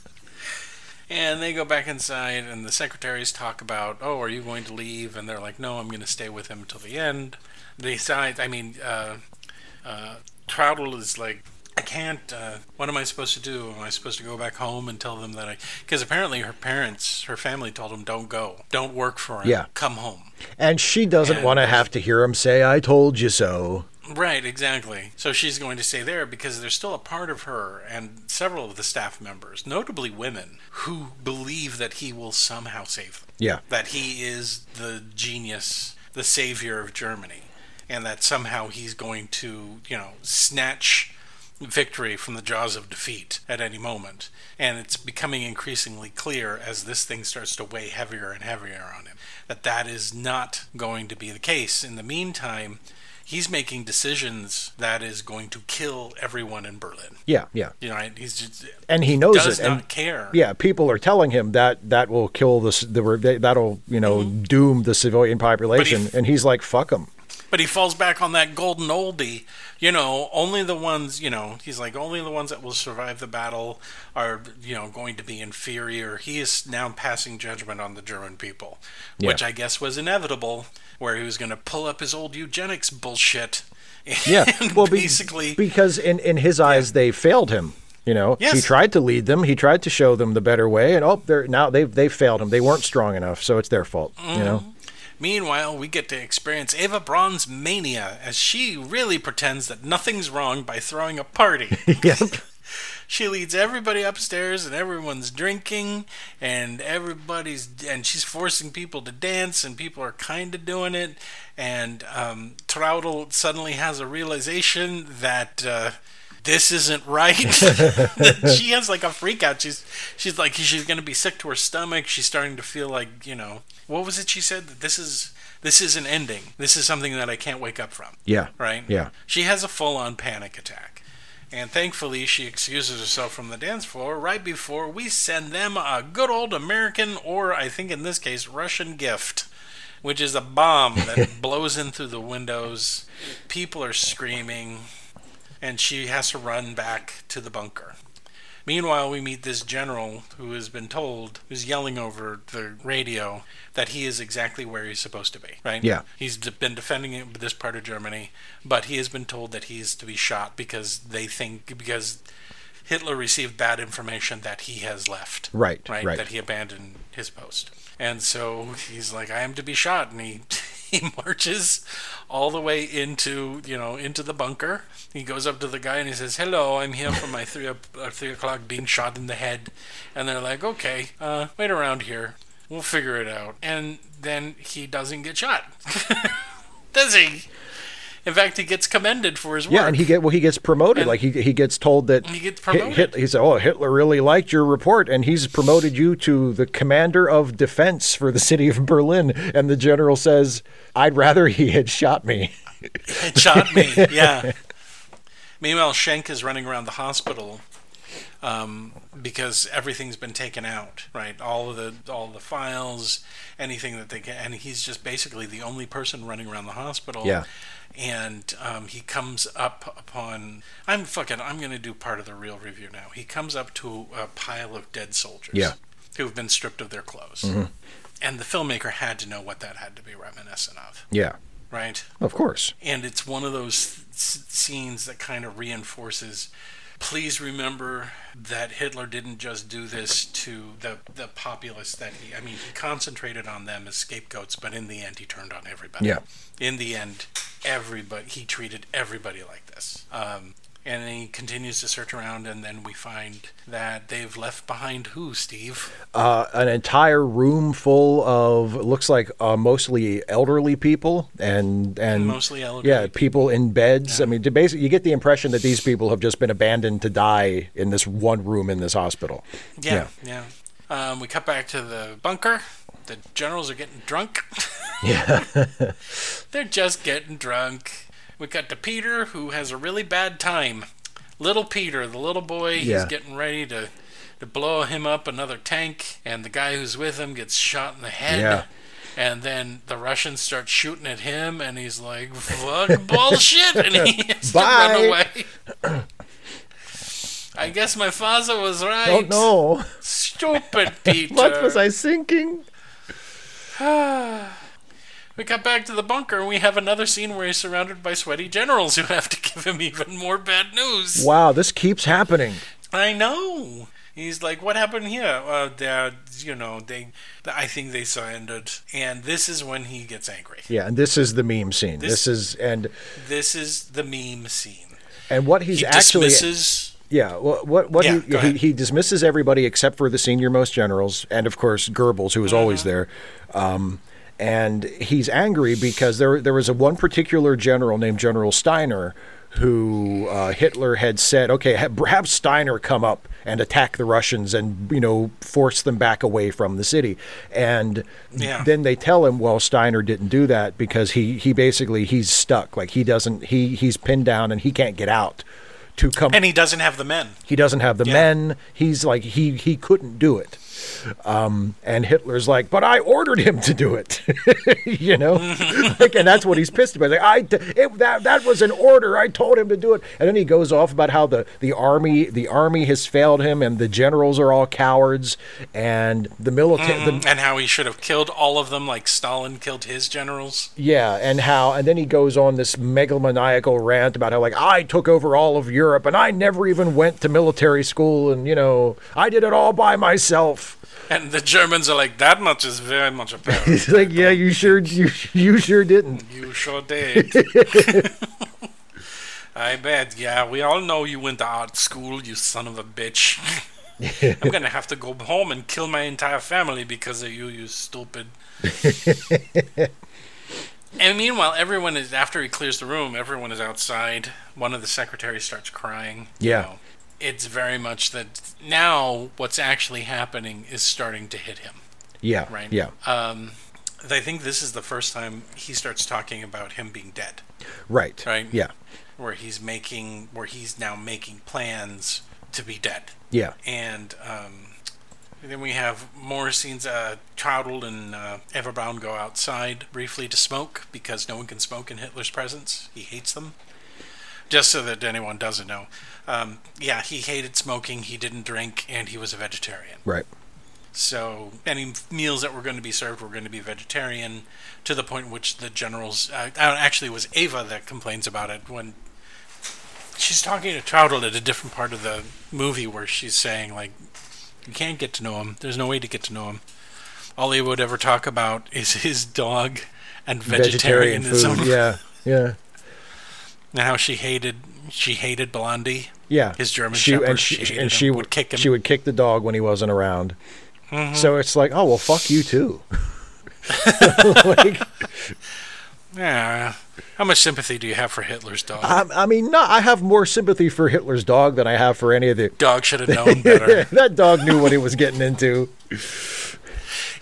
And they go back inside, and the secretaries talk about, "Oh, are you going to leave?" And they're like, "No, I'm going to stay with him until the end." They decide. I mean, uh, uh, Traudl is like, I can't. Uh, what am I supposed to do? Am I supposed to go back home and tell them that I? Because apparently her parents, her family told him, "Don't go. Don't work for him. Yeah. Come home." And she doesn't want to have to hear him say, I told you so. Right, exactly. So she's going to stay there because there's still a part of her and several of the staff members, notably women, who believe that he will somehow save them. Yeah. That he is the genius, the savior of Germany, and that somehow he's going to, you know, snatch victory from the jaws of defeat at any moment. And it's becoming increasingly clear as this thing starts to weigh heavier and heavier on him that that is not going to be the case. In the meantime, he's making decisions that is going to kill everyone in Berlin. Yeah, yeah. You know, he's just And he knows he does it. not and care. Yeah, people are telling him that that will kill the, the that'll you know doom the civilian population, Mm-hmm. and he's like, "Fuck them." But he falls back on that golden oldie. You know, only the ones, you know, he's like, only the ones that will survive the battle are, you know, going to be inferior. He is now passing judgment on the German people, which I guess was inevitable, where he was going to pull up his old eugenics bullshit. Yeah, well, basically, because in in his eyes they failed him. You know, he tried to lead them. He tried to show them the better way, and oh, they're now they've they failed him. They weren't strong enough, so it's their fault. You Mm-hmm. know. Meanwhile, we get to experience Eva Braun's mania as she really pretends that nothing's wrong by throwing a party. yep. she leads everybody upstairs and everyone's drinking and everybody's and she's forcing people to dance and people are kind of doing it and um, suddenly has a realization that uh, this isn't right. She has like a freak out. She's she's like she's gonna be sick to her stomach. She's starting to feel like you know what was it she said that this is this is an ending. This is something that I can't wake up from. Yeah. Right. Yeah. She has a full on panic attack. And thankfully, she excuses herself from the dance floor right before we send them a good old American, or I think in this case, Russian gift, which is a bomb that blows in through the windows. People are screaming, and she has to run back to the bunker. Meanwhile, we meet this general who has been told, who's yelling over the radio, that he is exactly where he's supposed to be, right? Yeah. He's been defending this part of Germany, but he has been told that he's to be shot because they think, because Hitler received bad information that he has left. Right, Right? right. That he abandoned his post. And so he's like, I am to be shot. And he, he marches all the way into, you know, into the bunker. He goes up to the guy and he says, hello, I'm here for my three, uh, o'clock being shot in the head. And they're like, okay, uh, wait around here. We'll figure it out. And then he doesn't get shot. Does he? In fact, he gets commended for his work. Yeah, and he get well. He gets promoted. And- like he he gets told that He gets promoted. Hit, he said, "Oh, Hitler really liked your report, and he's promoted you to the commander of defense for the city of Berlin." And the general says, "I'd rather he had shot me." It shot me. Yeah. Meanwhile, Schenck is running around the hospital um, because everything's been taken out. Right, all of the all the files, anything that they can, and he's just basically the only person running around the hospital. Yeah. And um, he comes up upon. I'm fucking. I'm gonna do part of the real review now. He comes up to a pile of dead soldiers. Yeah. Who have been stripped of their clothes. And the filmmaker had to know what that had to be reminiscent of, Yeah, right? of course. and it's one of those s- scenes that kind of reinforces please remember that Hitler didn't just do this to the the populace that he I mean he concentrated on them as scapegoats but in the end he turned on everybody Yeah. in the end everybody he treated everybody like this um, and he continues to search around and then we find that they've left behind who Steve Uh, an entire room full of looks like uh, mostly elderly people and and Mostly elderly Yeah, people. in beds. I mean, to basically, you get the impression that these people have just been abandoned to die in this one room in this hospital. yeah yeah, Um, we cut back to the bunker the generals are getting drunk Yeah. They're just getting drunk. We got to Peter, who has a really bad time. Little Peter, the little boy, Yeah. he's getting ready to, to blow him up another tank, and the guy who's with him gets shot in the head. Yeah. And then the Russians start shooting at him, and he's like, fuck bullshit, and he has to Bye. run away. I guess my father was right. Don't know. Stupid Peter. What was I thinking? We cut back to the bunker and we have another scene where he's surrounded by sweaty generals who have to give him even more bad news. Wow, this keeps happening. I know. He's like, "What happened here?" Well, they're, you know, they. I think they surrendered, and this is when he gets angry. Yeah, and this is the meme scene. This, This- is and This is the meme scene. and what he's He actually dismisses. Yeah, what what, what Yeah, he, he he dismisses everybody except for the senior most generals and of course Goebbels, who is always there. Um, and he's angry because there there was a one particular general named General Steiner who uh, Hitler had said, okay, ha- have Steiner come up and attack the Russians and you know force them back away from the city. And Yeah. then they tell him, well, Steiner didn't do that because he he basically he's stuck, like he doesn't he he's pinned down and he can't get out to come And he doesn't have the men. he doesn't have the Yeah. men. He's like he he couldn't do it. Um, and Hitler's like, but I ordered him to do it, you know, like, and that's what he's pissed about. Like, I it, that that was an order. I told him to do it, and then he goes off about how the the army the army has failed him, and the generals are all cowards, and the military. the, and how he should have killed all of them like Stalin killed his generals. Yeah, and how, and then he goes on this megalomaniacal rant about how, like, I took over all of Europe and I never even went to military school and, you know, I did it all by myself. And the Germans are like, that much is very much apparent. He's like, yeah, you sure, you, you sure didn't. you sure did. I bet. Yeah, we all know you went to art school, you son of a bitch. I'm gonna have to go home and kill my entire family because of you, you stupid. and meanwhile, everyone is after he clears the room. Everyone is outside. One of the secretaries starts crying. you Yeah. know. It's very much that now what's actually happening is starting to hit him. Yeah, Right. yeah, Um, I think this is the first time he starts talking about him being dead, right, Right. yeah, where he's making, where he's now making plans to be dead, yeah, and um, then we have more scenes. Uh, and uh, Eva Braun go outside briefly to smoke because no one can smoke in Hitler's presence. He hates them. Just so that anyone doesn't know, um, yeah, he hated smoking. He didn't drink, and he was a vegetarian. right, So any meals that were going to be served were going to be vegetarian, to the point in which the generals uh, uh, actually it was Eva that complains about it when she's talking to Traudl at a different part of the movie where she's saying like, you can't get to know him. There's no way to get to know him. All he would ever talk about is his dog and vegetarian vegetarianism, food, yeah, yeah, and how she hated she hated Blondie. yeah. His German she, Shepherd, and she she, and him, she would kick him. She would kick the dog when he wasn't around. Mm-hmm. So it's like, oh well, fuck you too. like, Yeah. How much sympathy do you have for Hitler's dog? I, I mean, no, I have more sympathy for Hitler's dog than I have for any of the. dog should have known better. that dog knew what he was getting into.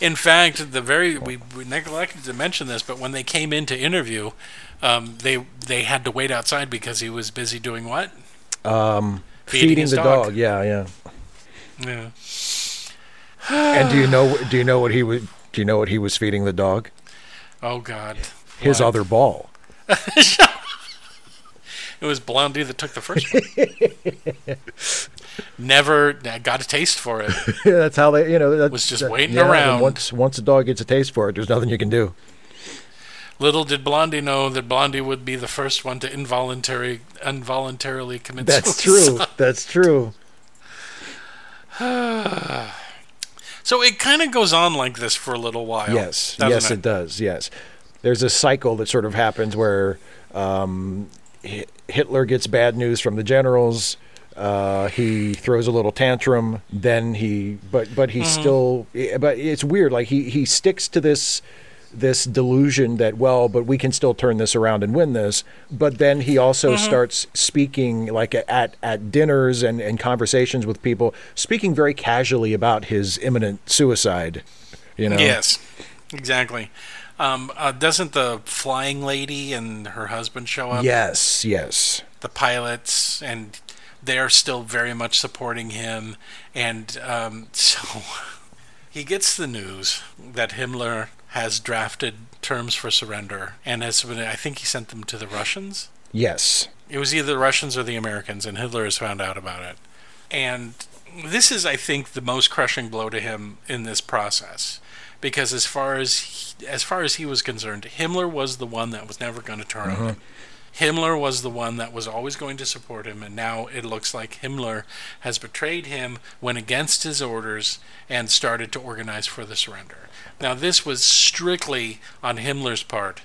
In fact, the very we, we neglected to mention this, but when they came in to interview, um, they they had to wait outside because he was busy doing what? Feeding, his the dog. dog. Yeah, yeah. Yeah. And do you know? Do you know what he was? Do you know what he was feeding the dog? Oh God. His What? other ball. It was Blondie that took the first one. Never got a taste for it. Yeah, that's how they. You know, that's, Was just that- waiting yeah, around. Once once a dog gets a taste for it, there's nothing you can do. Little did Blondie know that Blondie would be the first one to involuntary, involuntarily commit That's suicide. true. That's true. So it kind of goes on like this for a little while. Yes, yes, it? does. Yes, there's a cycle that sort of happens where um, Hitler gets bad news from the generals. Uh, he throws a little tantrum. Then he, but but he still, eh, but it's weird. Like he he sticks to this this delusion that well, but we can still turn this around and win this. But then he also starts speaking like at at dinners and and conversations with people, speaking very casually about his imminent suicide. You know. Yes, exactly. Um, uh, doesn't the flying lady and her husband show up? Yes, yes. The pilots, and they're still very much supporting him. And um, so he gets the news that Himmler has drafted terms for surrender, and has been, I think he sent them to the Russians. Yes. It was either the Russians or the Americans, and Hitler has found out about it. And this is, I think, the most crushing blow to him in this process. because as far as he, as far as he was concerned, Himmler was the one that was never going to turn on uh-huh. him. Himmler was the one that was always going to support him, and now it looks like Himmler has betrayed him, went against his orders, and started to organize for the surrender. Now, this was strictly on Himmler's part.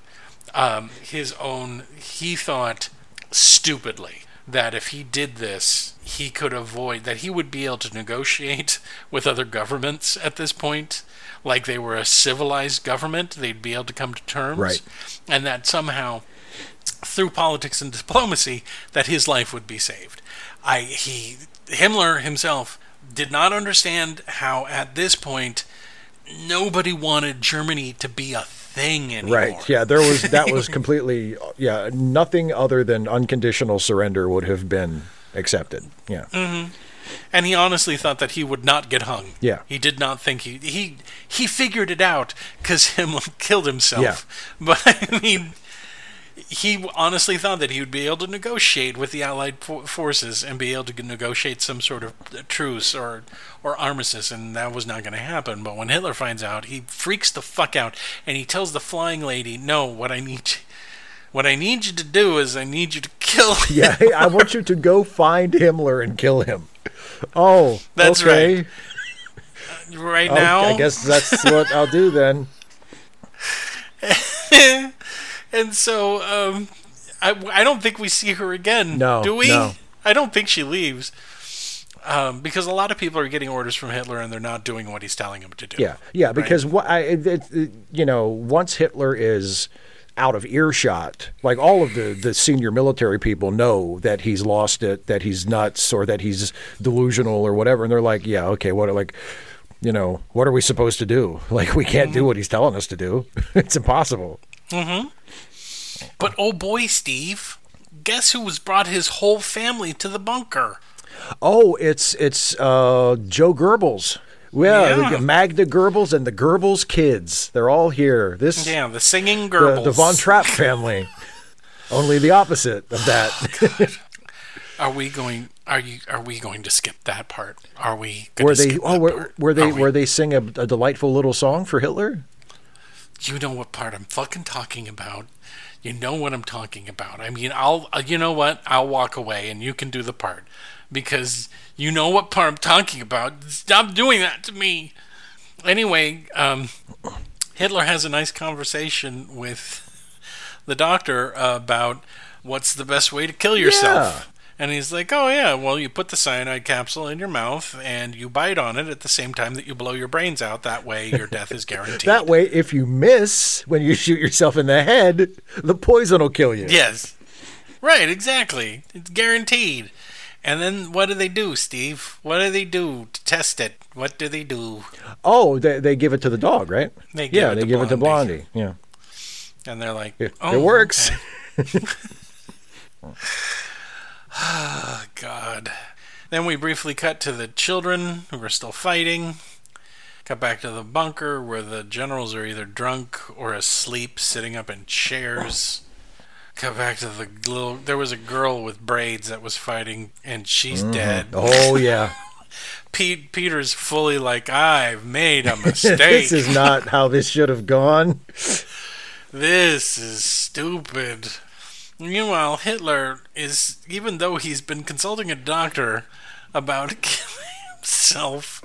Um, his own, he thought stupidly that if he did this, he could avoid, that he would be able to negotiate with other governments at this point. Like they were a civilized government, they'd be able to come to terms. Right. And that somehow through politics and diplomacy that his life would be saved. I he Himmler himself did not understand how at this point nobody wanted Germany to be a thing anymore. Right. Yeah, there was that was completely yeah, nothing other than unconditional surrender would have been accepted. Yeah. Mm-hmm. And he honestly thought that he would not get hung. Yeah. He did not think he he he figured it out cuz Himmler killed himself. Yeah. But I mean he honestly thought that he would be able to negotiate with the Allied forces and be able to negotiate some sort of truce or or armistice, and that was not going to happen. But when Hitler finds out, he freaks the fuck out, and he tells the flying lady, "No, what I need, what I need you to do is I need you to kill." Yeah, hey, I want you to go find Himmler and kill him. Oh, That's okay. right. right Oh, now. I guess that's what I'll do then. and so um, I, I don't think we see her again. No, do we? no. I don't think she leaves. Um, because a lot of people are getting orders from Hitler and they're not doing what he's telling them to do. Yeah, yeah, because what I, it, it, it- you know, once Hitler is out of earshot, like all of the the senior military people know that he's lost it, that he's nuts, or that he's delusional, or whatever, and they're like, yeah, okay, what, like, you know, what are we supposed to do? Like, we can't do what he's telling us to do. it's impossible. But oh boy, Steve, guess who was brought his whole family to the bunker? Oh, it's it's uh, Joe Goebbels. Yeah, Yeah. the Magda Goebbels and the Goebbels kids. They're all here. This Yeah, the singing the, Goebbels. the Von Trapp family. Only the opposite of that. Are we going? Are you? Are we going to skip that part? Are we? Were they? Oh, were, were they? Were they sing a, a delightful little song for Hitler? You know what part I'm fucking talking about. You know what I'm talking about. I mean, I'll. Uh, you know what? I'll walk away, and you can do the part because you know what part I'm talking about. Stop doing that to me. Anyway, um, Hitler has a nice conversation with the doctor about what's the best way to kill yourself. And he's like, "Oh yeah, well you put the cyanide capsule in your mouth and you bite on it at the same time that you blow your brains out. That way your death is guaranteed." That way, if you miss when you shoot yourself in the head, the poison will kill you. Yes. Right, exactly. It's guaranteed. And then what do they do, Steve? What do they do to test it? What do they do? Oh, they, they give it to the dog, right? They give yeah, it they to give it to Blondie. Blondie. Yeah, And they're like, it, oh, it works. okay. God. Then we briefly cut to the children who are still fighting. Cut back to the bunker where the generals are either drunk or asleep, sitting up in chairs. Cut back to the little. There was a girl with braids that was fighting, and she's mm-hmm. dead. Oh yeah, Pete Peter's fully like, I've made a mistake. this is not how this should have gone. This is stupid. Meanwhile, Hitler is, even though he's been consulting a doctor about killing himself,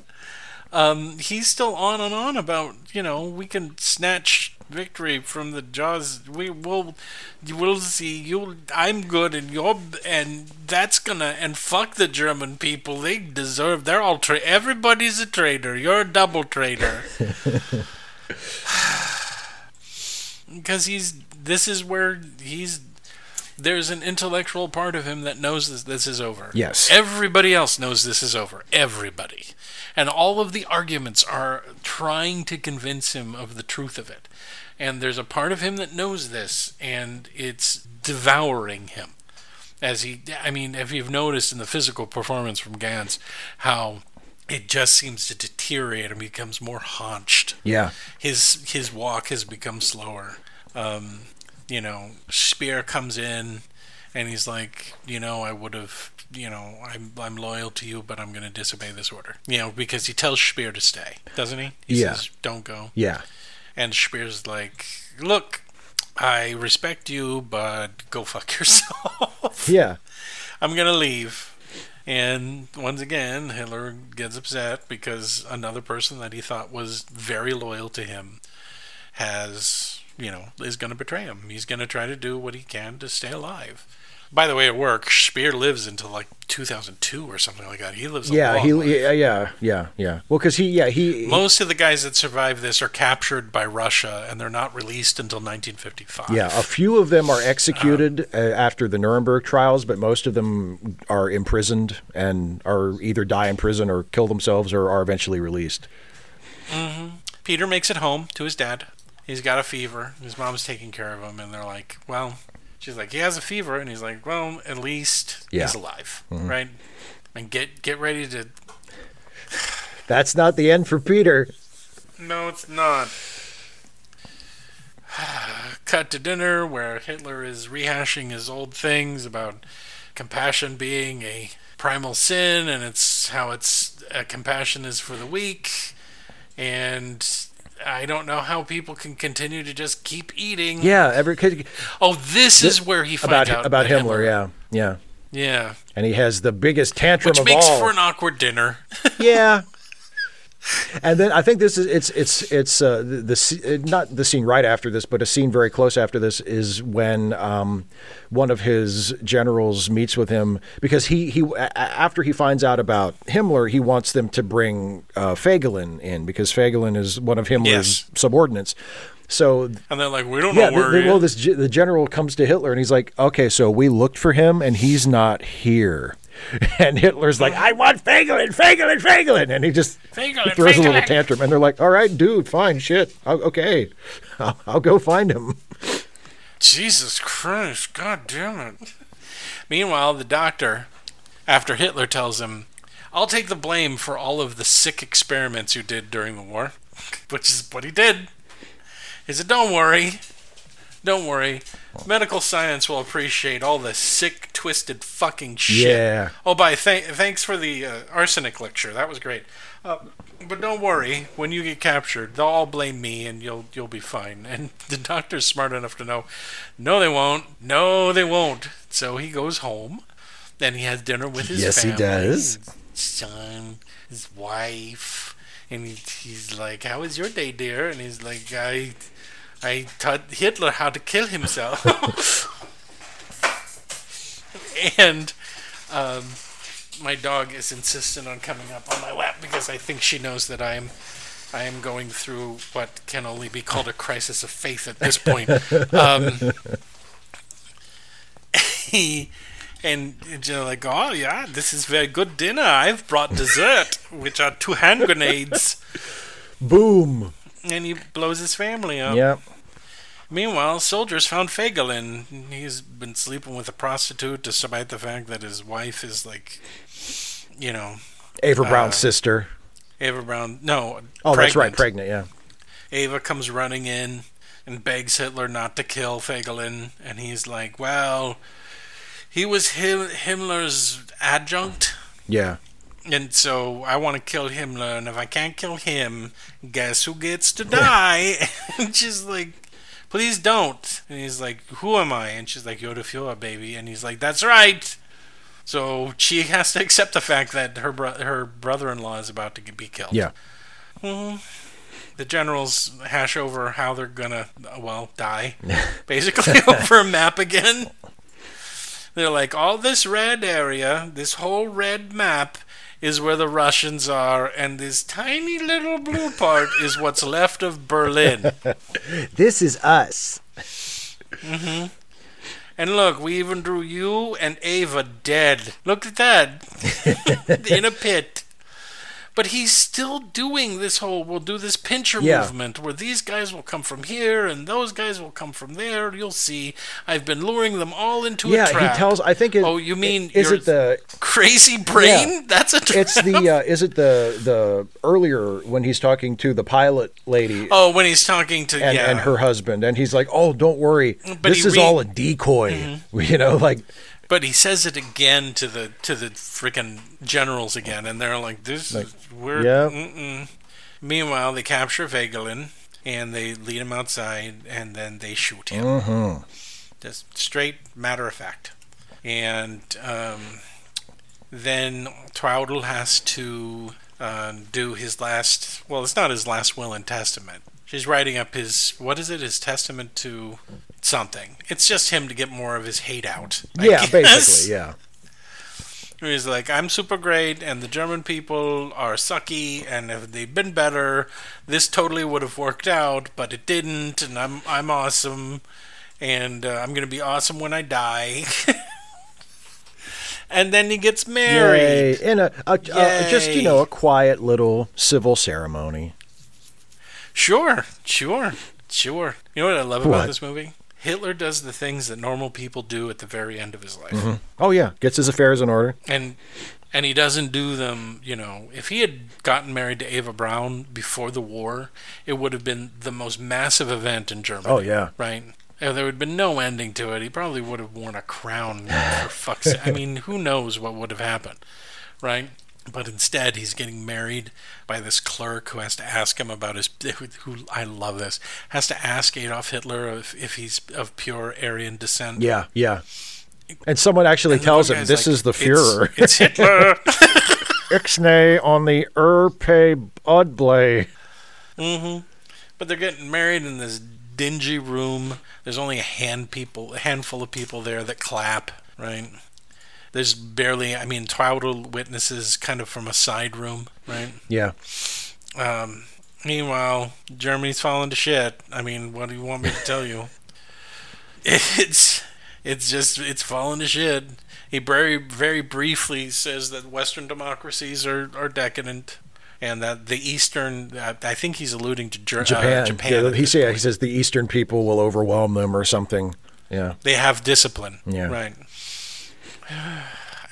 um, he's still on and on about, you know, we can snatch victory from the jaws. We will, you will see. You, I'm good, and you're, and that's gonna, and fuck the German people. They deserve. They're all tra- Everybody's a traitor. You're a double traitor. because he's this is where he's there's an intellectual part of him that knows this, this is over. Yes. Everybody else knows this is over. Everybody. And all of the arguments are trying to convince him of the truth of it. And there's a part of him that knows this, and it's devouring him. As he, I mean, if you've noticed in the physical performance from Ganz, how it just seems to deteriorate and becomes more haunched Yeah, his his walk has become slower. Um, you know, Speer comes in and he's like, you know, I would have, you know, I'm I'm loyal to you, but I'm going to disobey this order. You know, because he tells Speer to stay, doesn't he? He Yeah. says, "Don't go." Yeah. And Speer's like, "Look, I respect you, but go fuck yourself. Yeah. I'm gonna leave." And once again, Hitler gets upset because another person that he thought was very loyal to him has, you know, is going to betray him. He's going to try to do what he can to stay alive. By the way, at work, Speer lives until like 2002 or something like that. He lives a Yeah. long He. life. Yeah. Yeah. Yeah. Yeah. Well, because he. Yeah. He. Most of the guys that survive this are captured by Russia, and they're not released until 1955. Yeah, a few of them are executed uh, after the Nuremberg trials, but most of them are imprisoned and are either die in prison or kill themselves or are eventually released. Peter makes it home to his dad. He's got a fever. His mom's taking care of him, and they're like, "Well," she's like, "He has a fever," and he's like, "Well, at least Yeah. he's alive, right?" And get get ready to. That's not the end for Peter. No, it's not. Cut to dinner where Hitler is rehashing his old things about compassion being a primal sin, and it's how it's uh, compassion is for the weak, and I don't know how people can continue to just keep eating. Yeah, every kid Oh, this is where he about out about that Himmler, yeah, yeah, yeah, and he has the biggest tantrum which of makes for an awkward dinner. yeah. And then I think this is it's it's it's uh, the, the uh, not the scene right after this, but a scene very close after this is when um, one of his generals meets with him because he he after he finds out about Himmler, he wants them to bring uh, Fegelein in because Fegelein is one of Himmler's Yes. subordinates. So and they're like, we don't yeah, know where the, the, well, this the general comes to Hitler and he's like, "Okay, so we looked for him and he's not here." And Hitler's like, "I want Fegelein, Fegelein, Fegelein," and he just Fegelein, throws a little tantrum. And they're like, "All right, dude, fine, shit, I'll, okay, I'll, I'll go find him." Jesus Christ, God damn it. Meanwhile, the doctor, after Hitler tells him, I'll take the blame for all of the sick experiments you did during the war, which is what he did. He said, Don't worry. Don't worry. Medical science will appreciate all the sick, twisted fucking shit. Yeah. Oh, by th- thanks for the uh, arsenic lecture. That was great. Uh, but don't worry. When you get captured, they'll all blame me, and you'll you'll be fine. And the doctor's smart enough to know, no, they won't. No, they won't. So he goes home, and he has dinner with his Yes, he does. his son, his wife, and he, he's like, "How was your day, dear?" And he's like, "I." I taught Hitler how to kill himself. and um, my dog is insistent on coming up on my lap because I think she knows that I am I am going through what can only be called a crisis of faith at this point. Um, and you know, like, oh yeah, this is very good dinner. I've brought dessert, which are two hand grenades, Boom. And he blows his family up. Yeah. Meanwhile, soldiers found Fegelein. He's been sleeping with a prostitute despite the fact that his wife is like, you know, Eva Braun's Uh, sister. Eva Braun. No. Oh, that's right, pregnant. pregnant. Yeah. Eva comes running in and begs Hitler not to kill Fegelein, and he's like, "Well, he was Him- Himmler's adjunct." Yeah. And so I want to kill Himmler, and if I can't kill him, guess who gets to die? and she's like, please don't. And he's like, who am I? And she's like, you're the Fuhrer, baby. And he's like, that's right. So she has to accept the fact that her bro- her brother-in-law is about to be killed. Yeah. Hmm. The generals hash over how they're gonna, well, die, basically over a map again. They're like, all this red area, this whole red map, is where the Russians are, and this tiny little blue part is what's left of Berlin. This is us. Mm-hmm. And look, we even drew you and Eva dead. Look at that. In a pit. But he's still doing this whole we'll do this pincher Yeah. movement where these guys will come from here and those guys will come from there. You'll see. I've been luring them all into yeah, a trap. Yeah, he tells. I think. It, Oh, you mean is it the? crazy brain? Yeah. That's a trap. It's the. Uh, is it the the earlier when he's talking to the pilot lady Oh, when he's talking to and, yeah. and her husband, and he's like, "Oh, don't worry, But this is re- Mm-hmm. all a decoy." You know, like But he says it again to the to the freaking generals again, and they're like, "This is we're." Mm-mm. Meanwhile, they capture Fegelein and they lead him outside, and then they shoot him. Mm-hmm. Just straight matter of fact. And um, then Traudl has to uh, do his last. Well, it's not his last will and testament. She's writing up his what is it? His testament to something. It's just him to get more of his hate out. I yeah, guess. basically, yeah. He's like, I'm super great, and the German people are sucky, and if they'd been better, this totally would have worked out, but it didn't, and I'm I'm awesome, and uh, I'm gonna be awesome when I die. and then he gets married. Yay. In a, a, a just you know a quiet little civil ceremony. Sure, sure, sure. You know what I love What? about this movie? Hitler does the things that normal people do at the very end of his life. Mm-hmm. Oh yeah, gets his affairs in order. and and he doesn't do them you know if he had gotten married to eva braun before the war it would have been the most massive event in germany Oh, yeah. right and there would have been no ending to it he probably would have worn a crown for fuck's sake i mean who knows what would have happened right but instead he's getting married by this clerk who has to ask him about his who, who i love this has to ask adolf hitler if, if he's of pure aryan descent Yeah, yeah. And someone actually And tells him this like, is the Fuhrer. it's hitler Ixnay on the Erpe Udblay. Mm-hmm. But they're getting married in this dingy room. There's only a hand people, a handful of people there that clap, right? There's barely. I mean, Traudl witnesses kind of from a side room, right? Yeah. Um, meanwhile, Germany's falling to shit. I mean, what do you want me to tell you? It's it's just it's falling to shit. He very very briefly says that Western democracies are, are decadent, and that the Eastern. I think he's alluding to Ger- Japan. Uh, Japan. Yeah, at he, this say, he says the Eastern people will overwhelm them or something. Yeah. they have discipline. Yeah. Right.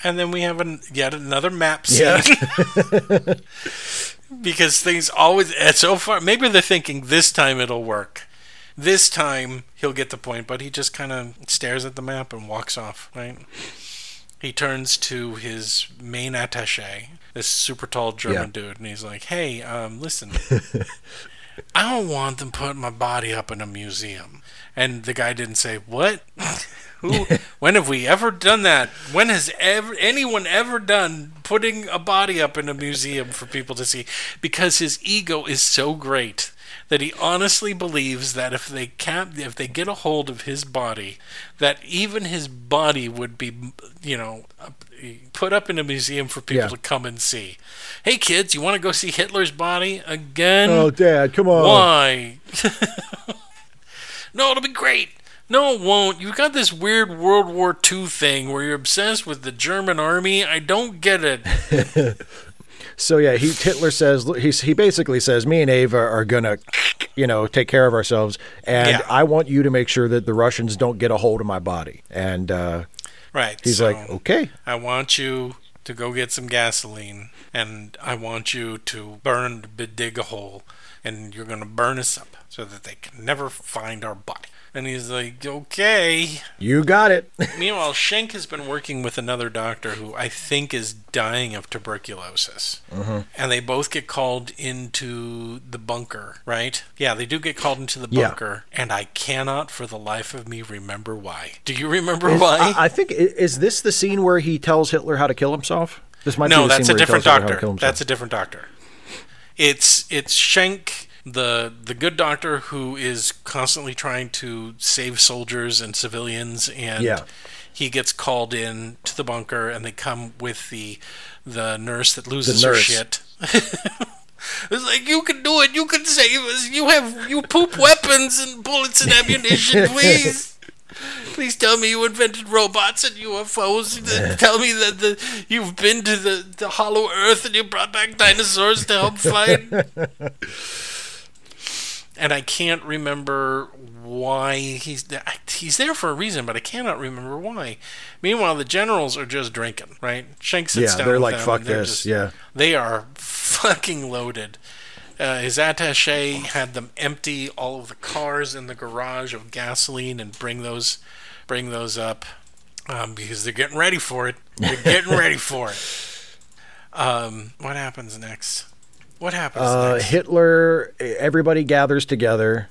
And then we have an, yet another map scene. Yeah. because things always so far maybe they're thinking this time it'll work this time he'll get the point but he just kind of stares at the map and walks off right he turns to his main attache this super tall german Yeah. dude and he's like hey um, listen i don't want them putting my body up in a museum and the guy didn't say what who when have we ever done that when has ever anyone ever done putting a body up in a museum for people to see because his ego is so great that he honestly believes that if they cap if they get a hold of his body that even his body would be you know put up in a museum for people Yeah. to come and see hey kids you want to go see hitler's body again Oh, Dad, come on. why? no, it'll be great. No, it won't. You've got this weird World War II thing where you're obsessed with the German army. I don't get it. So yeah, he Hitler says he he basically says me and Eva are gonna, you know, take care of ourselves, and Yeah. I want you to make sure that the Russians don't get a hold of my body. And uh, Right. he's so like, okay, I want you to go get some gasoline, and I want you to burn, dig a hole, and you're going to burn us up so that they can never find our body. And he's like, okay. you got it. Meanwhile, Schenck has been working with another doctor who I think is dying of tuberculosis. Mm-hmm. And they both get called into the bunker, right? Yeah, they do get called into the Yeah. bunker. And I cannot for the life of me remember why. Do you remember why? I, I think is this the scene where he tells Hitler how to kill himself? This might no, be the that's scene a different tells Hitler how to doctor. That's a different doctor. It's it's Schenck, the the good doctor who is constantly trying to save soldiers and civilians, and Yeah. he gets called in to the bunker, and they come with the the nurse that loses her shit. It's like you can do it. You can save us. You have you poop weapons and bullets and ammunition, please. Please tell me you invented robots and UFOs. tell me that the, you've been to the, the Hollow Earth and you brought back dinosaurs to help fight. and I can't remember why he's he's there for a reason, but I cannot remember why. Meanwhile, the generals are just drinking, right? Shanks sits Yeah, down. they're with like, "Fuck they're this," just- yeah. they are fucking loaded. Uh, his attaché had them empty all of the cars in the garage of gasoline and bring those bring those up um, because they're getting ready for it. They're getting ready for it. Um, what happens next? What happens Uh? Hitler, everybody gathers together.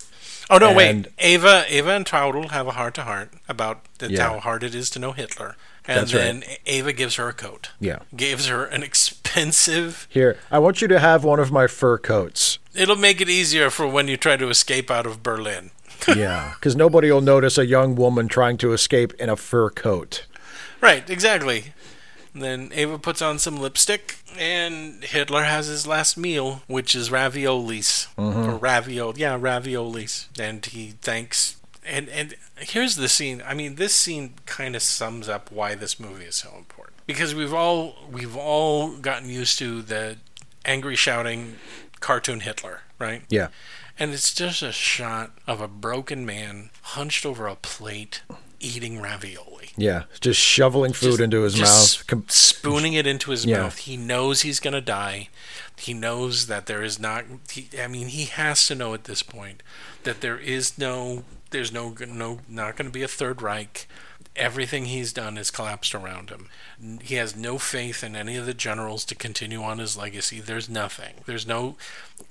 Oh no! Wait, Eva, Eva and Traudl have a heart to heart about the, Yeah. how hard it is to know Hitler, and That's right. then Eva gives her a coat. Yeah. gives her an expensive. Here, I want you to have one of my fur coats. It'll make it easier for when you try to escape out of Berlin. Yeah, because nobody will notice a young woman trying to escape in a fur coat. Right, exactly. Then Eva puts on some lipstick, and Hitler has his last meal, which is raviolis mm-hmm. or raviol. Yeah, raviolis, and he thanks. And and here's the scene. I mean, this scene kind of sums up why this movie is so important because we've all we've all gotten used to the angry shouting cartoon Hitler, right? Yeah. And it's just a shot of a broken man hunched over a plate eating ravioli. Yeah, just shoveling food Just- into his mouth. Com- spooning it into his Yeah. mouth. He knows he's gonna die. He knows that there is not. He, I mean, he has to know at this point that there is no. There's no. No. Not going to be a third Reich. Everything he's done has collapsed around him. He has no faith in any of the generals to continue on his legacy. There's nothing. There's no.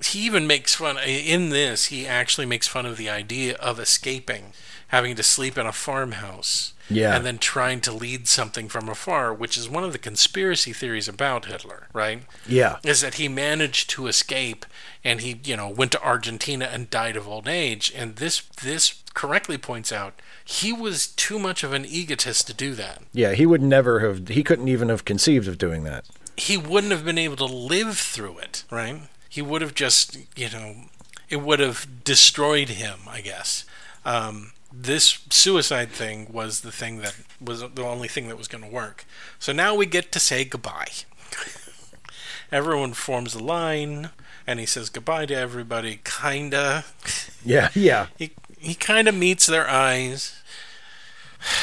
He even makes fun. In this, he actually makes fun of the idea of escaping, having to sleep in a farmhouse Yeah. and then trying to lead something from afar, which is one of the conspiracy theories about Hitler, right? yeah. Is that he managed to escape and he, you know, went to Argentina and died of old age. And this this correctly points out he was too much of an egotist to do that. Yeah, he would never have, he couldn't even have conceived of doing that. He wouldn't have been able to live through it, right? He would have just, you know, it would have destroyed him, I guess. Um, this suicide thing was the thing that was the only thing that was going to work. So now we get to say goodbye. Everyone forms a line, and he says goodbye to everybody, kinda. Yeah, yeah. He he kind of meets their eyes.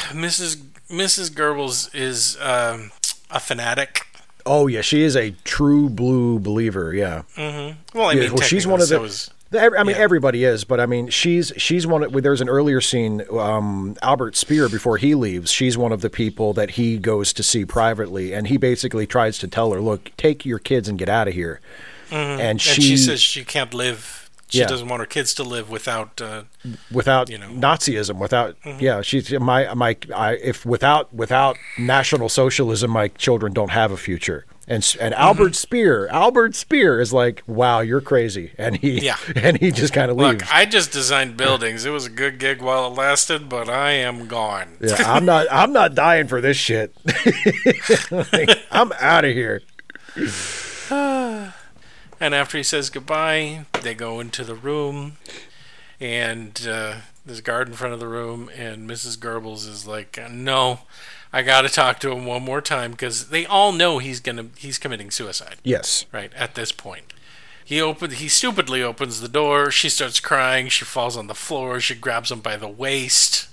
Mrs. Mrs. Goebbels is um, a fanatic. Oh, yeah, she is a true blue believer. Yeah. Well, I Yeah, mean, well, she's one of the. so is- I mean, yeah. everybody is, but I mean, she's she's one. Of, there's an earlier scene. Um, Albert Speer, before he leaves, she's one of the people that he goes to see privately, and he basically tries to tell her, "Look, take your kids and get out of here." And and she, she says she can't live. She Yeah. doesn't want her kids to live without. Uh, without you know. Nazism, without yeah, she's my my. I, if without without National Socialism, my children don't have a future. And and Albert mm-hmm. Speer, Albert Speer is like, wow, you're crazy, and he Yeah. and he just kind of leaves. look, I just designed buildings. It was a good gig while it lasted, but I am gone. Yeah, I'm not. I'm not dying for this shit. Like, I'm out of here. And after he says goodbye, they go into the room, and uh, there's a guard in front of the room, and Mrs. Goebbels is like, "No, I got to talk to him one more time because they all know he's gonna he's committing suicide." Yes. right at this point he open he stupidly opens the door she starts crying she falls on the floor she grabs him by the waist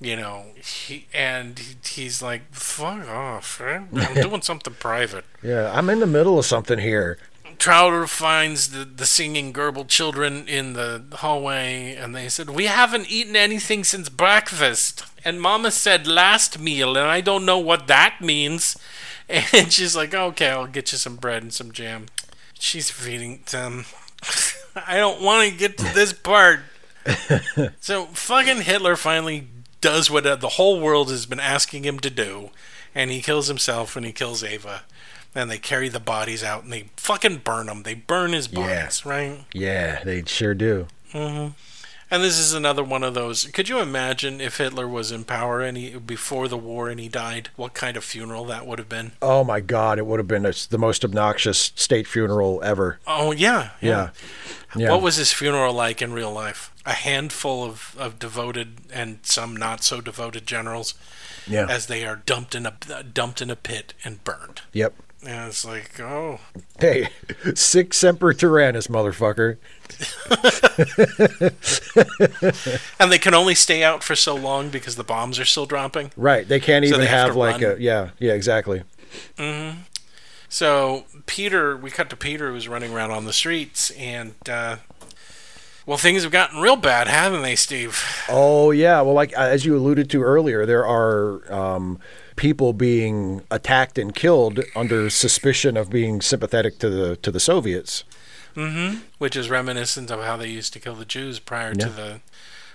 you know he and he's like fuck off man. i'm doing something private Yeah, I'm in the middle of something here. Traudl finds the, the singing Goebbels children in the hallway, and they said, We haven't eaten anything since breakfast. And Mama said last meal, and I don't know what that means. And she's like, Okay, I'll get you some bread and some jam. She's feeding them. I don't want to get to this part. so, fucking Hitler finally does what uh, the whole world has been asking him to do, and he kills himself and he kills Eva. And they carry the bodies out and they fucking burn them. They burn his bodies, right? Yeah, they sure do. Mm-hmm. And this is another one of those. Could you imagine if Hitler was in power and he before the war and he died? What kind of funeral that would have been? Oh my God, it would have been a, the most obnoxious state funeral ever. Oh yeah, Yeah. Yeah. What was his funeral like in real life? a handful of, of devoted and some not so devoted generals Yeah. as they are dumped in a dumped in a pit and burned. yep. And it's like, oh, Hey, sic semper tyrannis, motherfucker. and they can only stay out for so long because the bombs are still dropping. Right. They can't So even they have have like run. a yeah, yeah, exactly. So Peter, we cut to Peter who's running around on the streets, and uh, well, things have gotten real bad, haven't they, Steve? Oh yeah, well, like as you alluded to earlier, there are um, people being attacked and killed under suspicion of being sympathetic to the to the Soviets. Which is reminiscent of how they used to kill the Jews prior to the.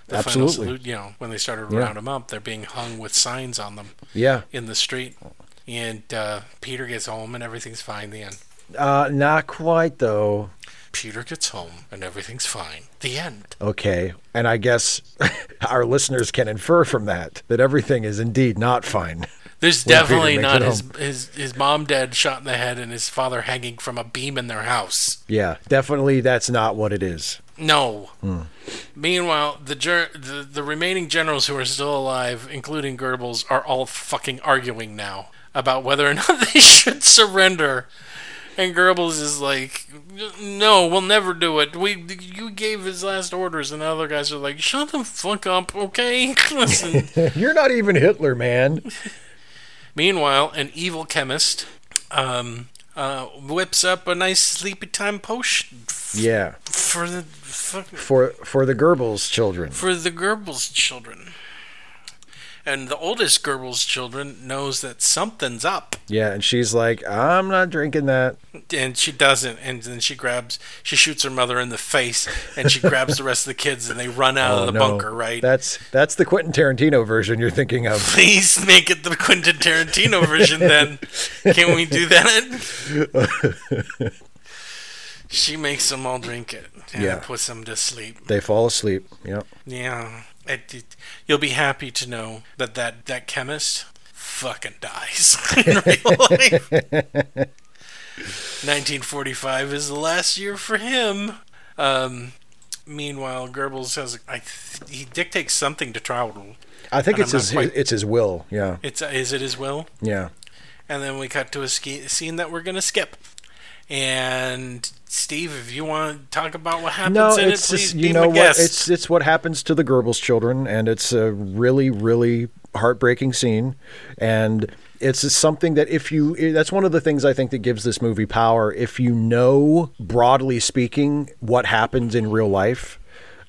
The Absolutely. final salute, you know, when they started to Yeah. round them up, they're being hung with signs on them Yeah, in the street. And uh, Peter gets home and everything's fine. The end. uh, not quite though. Peter gets home and everything's fine. The end. Okay, and I guess our listeners can infer from that that everything is indeed not fine. There's definitely not his, his his mom dead, shot in the head, and his father hanging from a beam in their house. Yeah, definitely that's not what it is. No. Hmm. Meanwhile, the, ger- the the remaining generals who are still alive, including Goebbels, are all fucking arguing now about whether or not they should surrender. And Goebbels is like, "No, we'll never do it. We you gave his last orders." And the other guys are like, "Shut the fuck up, okay? Listen." You're not even Hitler, man. Meanwhile, an evil chemist um, uh, whips up a nice sleepy time potion f- Yeah, for the fuck, for for the Goebbels children. for the Goebbels children. And the oldest Goebbels children knows that something's up, Yeah, and she's like, I'm not drinking that. and she doesn't. And then she grabs, she shoots her mother in the face, and she grabs the rest of the kids, and they run out Oh, of the no. bunker. Right? That's that's the Quentin Tarantino version you're thinking of. Please make it the Quentin Tarantino version. Then, can we do that? she makes them all drink it, and Yeah. puts them to sleep. They fall asleep. Yep. Yeah, it, it- you'll be happy to know that that, that chemist fucking dies in real life. 1945 is the last year for him. Um, meanwhile, Goebbels has I, th- he dictates something to Traudl. I think it's his quite- it's his will. Yeah. It's is it his will? Yeah. And then we cut to a ski- scene that we're gonna skip. And Steve, if you want to talk about what happens No, in it, it's please just you know what guest. it's it's what happens to the Goebbels children, and it's a really really heartbreaking scene, and it's something that if you that's one of the things I think that gives this movie power. If you know broadly speaking what happens in real life,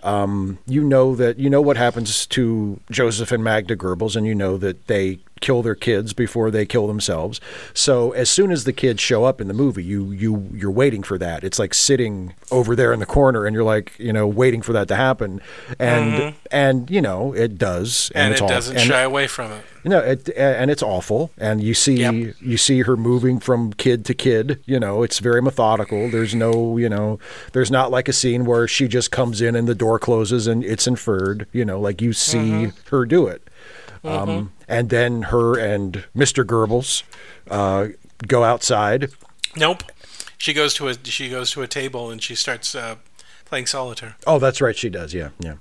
um, you know that you know what happens to Joseph and Magda Goebbels, and you know that they kill their kids before they kill themselves. So as soon as the kids show up in the movie, you you you're waiting for that. It's like sitting over there in the corner, and you're like you know waiting for that to happen, and mm-hmm. and you know it does, and it's it doesn't and- shy away from it. no, it, and it's awful. And you see, Yep. you see her moving from kid to kid. You know, it's very methodical. There's no, you know, there's not like a scene where she just comes in and the door closes and it's inferred. You know, like you see mm-hmm. her do it. Um, and then her and Mr. Goebbels uh, go outside. Nope. She goes to a she goes to a table and she starts uh, playing solitaire. Oh, that's right, she does. Yeah, yeah.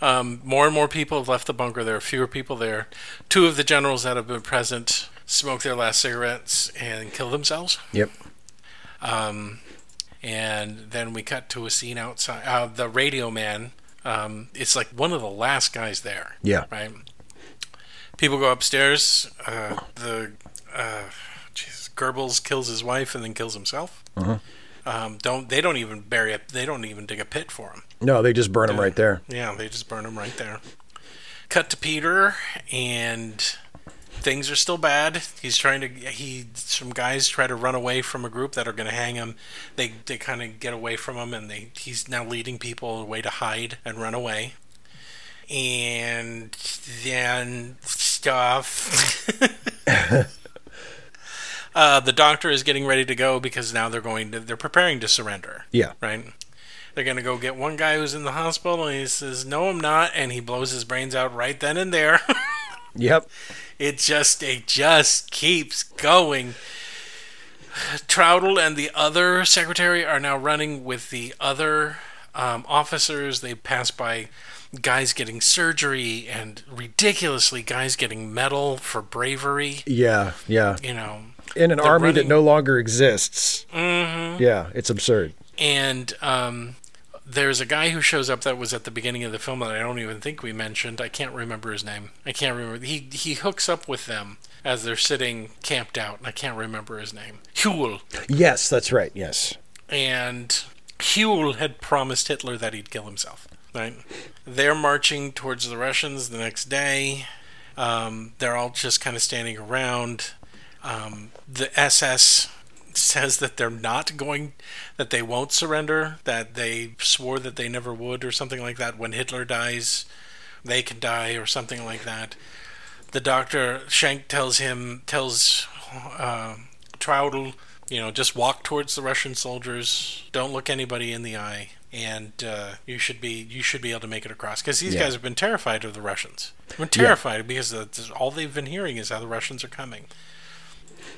Um, more and more people have left the bunker. There are fewer people there. Two of the generals that have been present smoke their last cigarettes and kill themselves. Yep. Um, and then we cut to a scene outside. Uh, the radio man. Um, it's like one of the last guys there. Yeah. Right. People go upstairs. Uh, the uh, Jesus, Goebbels kills his wife and then kills himself. Um, don't they don't even bury a they don't even dig a pit for him. No, they just burn him right there. Yeah, they just burn him right there. Cut to Peter, and things are still bad. He's trying to. He some guys try to run away from a group that are going to hang him. They they kind of get away from him, and they he's now leading people away to hide and run away. And then stuff. uh, the doctor is getting ready to go because now they're going to. They're preparing to surrender Yeah. right? They're gonna go get one guy who's in the hospital, and he says, "No, I'm not," and he blows his brains out right then and there. Yep. it just, it just keeps going. Traudl and the other secretary are now running with the other um, officers. They pass by guys getting surgery and ridiculously guys getting medal for bravery. Yeah, yeah. You know, In an army that no longer exists. Mm-hmm. Yeah, it's absurd. and um, there's a guy who shows up that was at the beginning of the film that I don't even think we mentioned. I can't remember his name. I can't remember. He he hooks up with them as they're sitting camped out. and I can't remember his name. Hewel. Yes, that's right. Yes. and Hewel had promised Hitler that he'd kill himself. Right? They're marching towards the Russians the next day. Um, they're all just kind of standing around. Um, the SS says that they're not going, that they won't surrender, that they swore that they never would, or something like that. When Hitler dies, they can die, or something like that. The doctor Schenck tells him, tells uh, you know, just walk towards the Russian soldiers. Don't look anybody in the eye, and uh, you should be you should be able to make it across. Because these Yeah. guys have been terrified of the Russians. They're terrified because that's all they've been hearing is how the Russians are coming.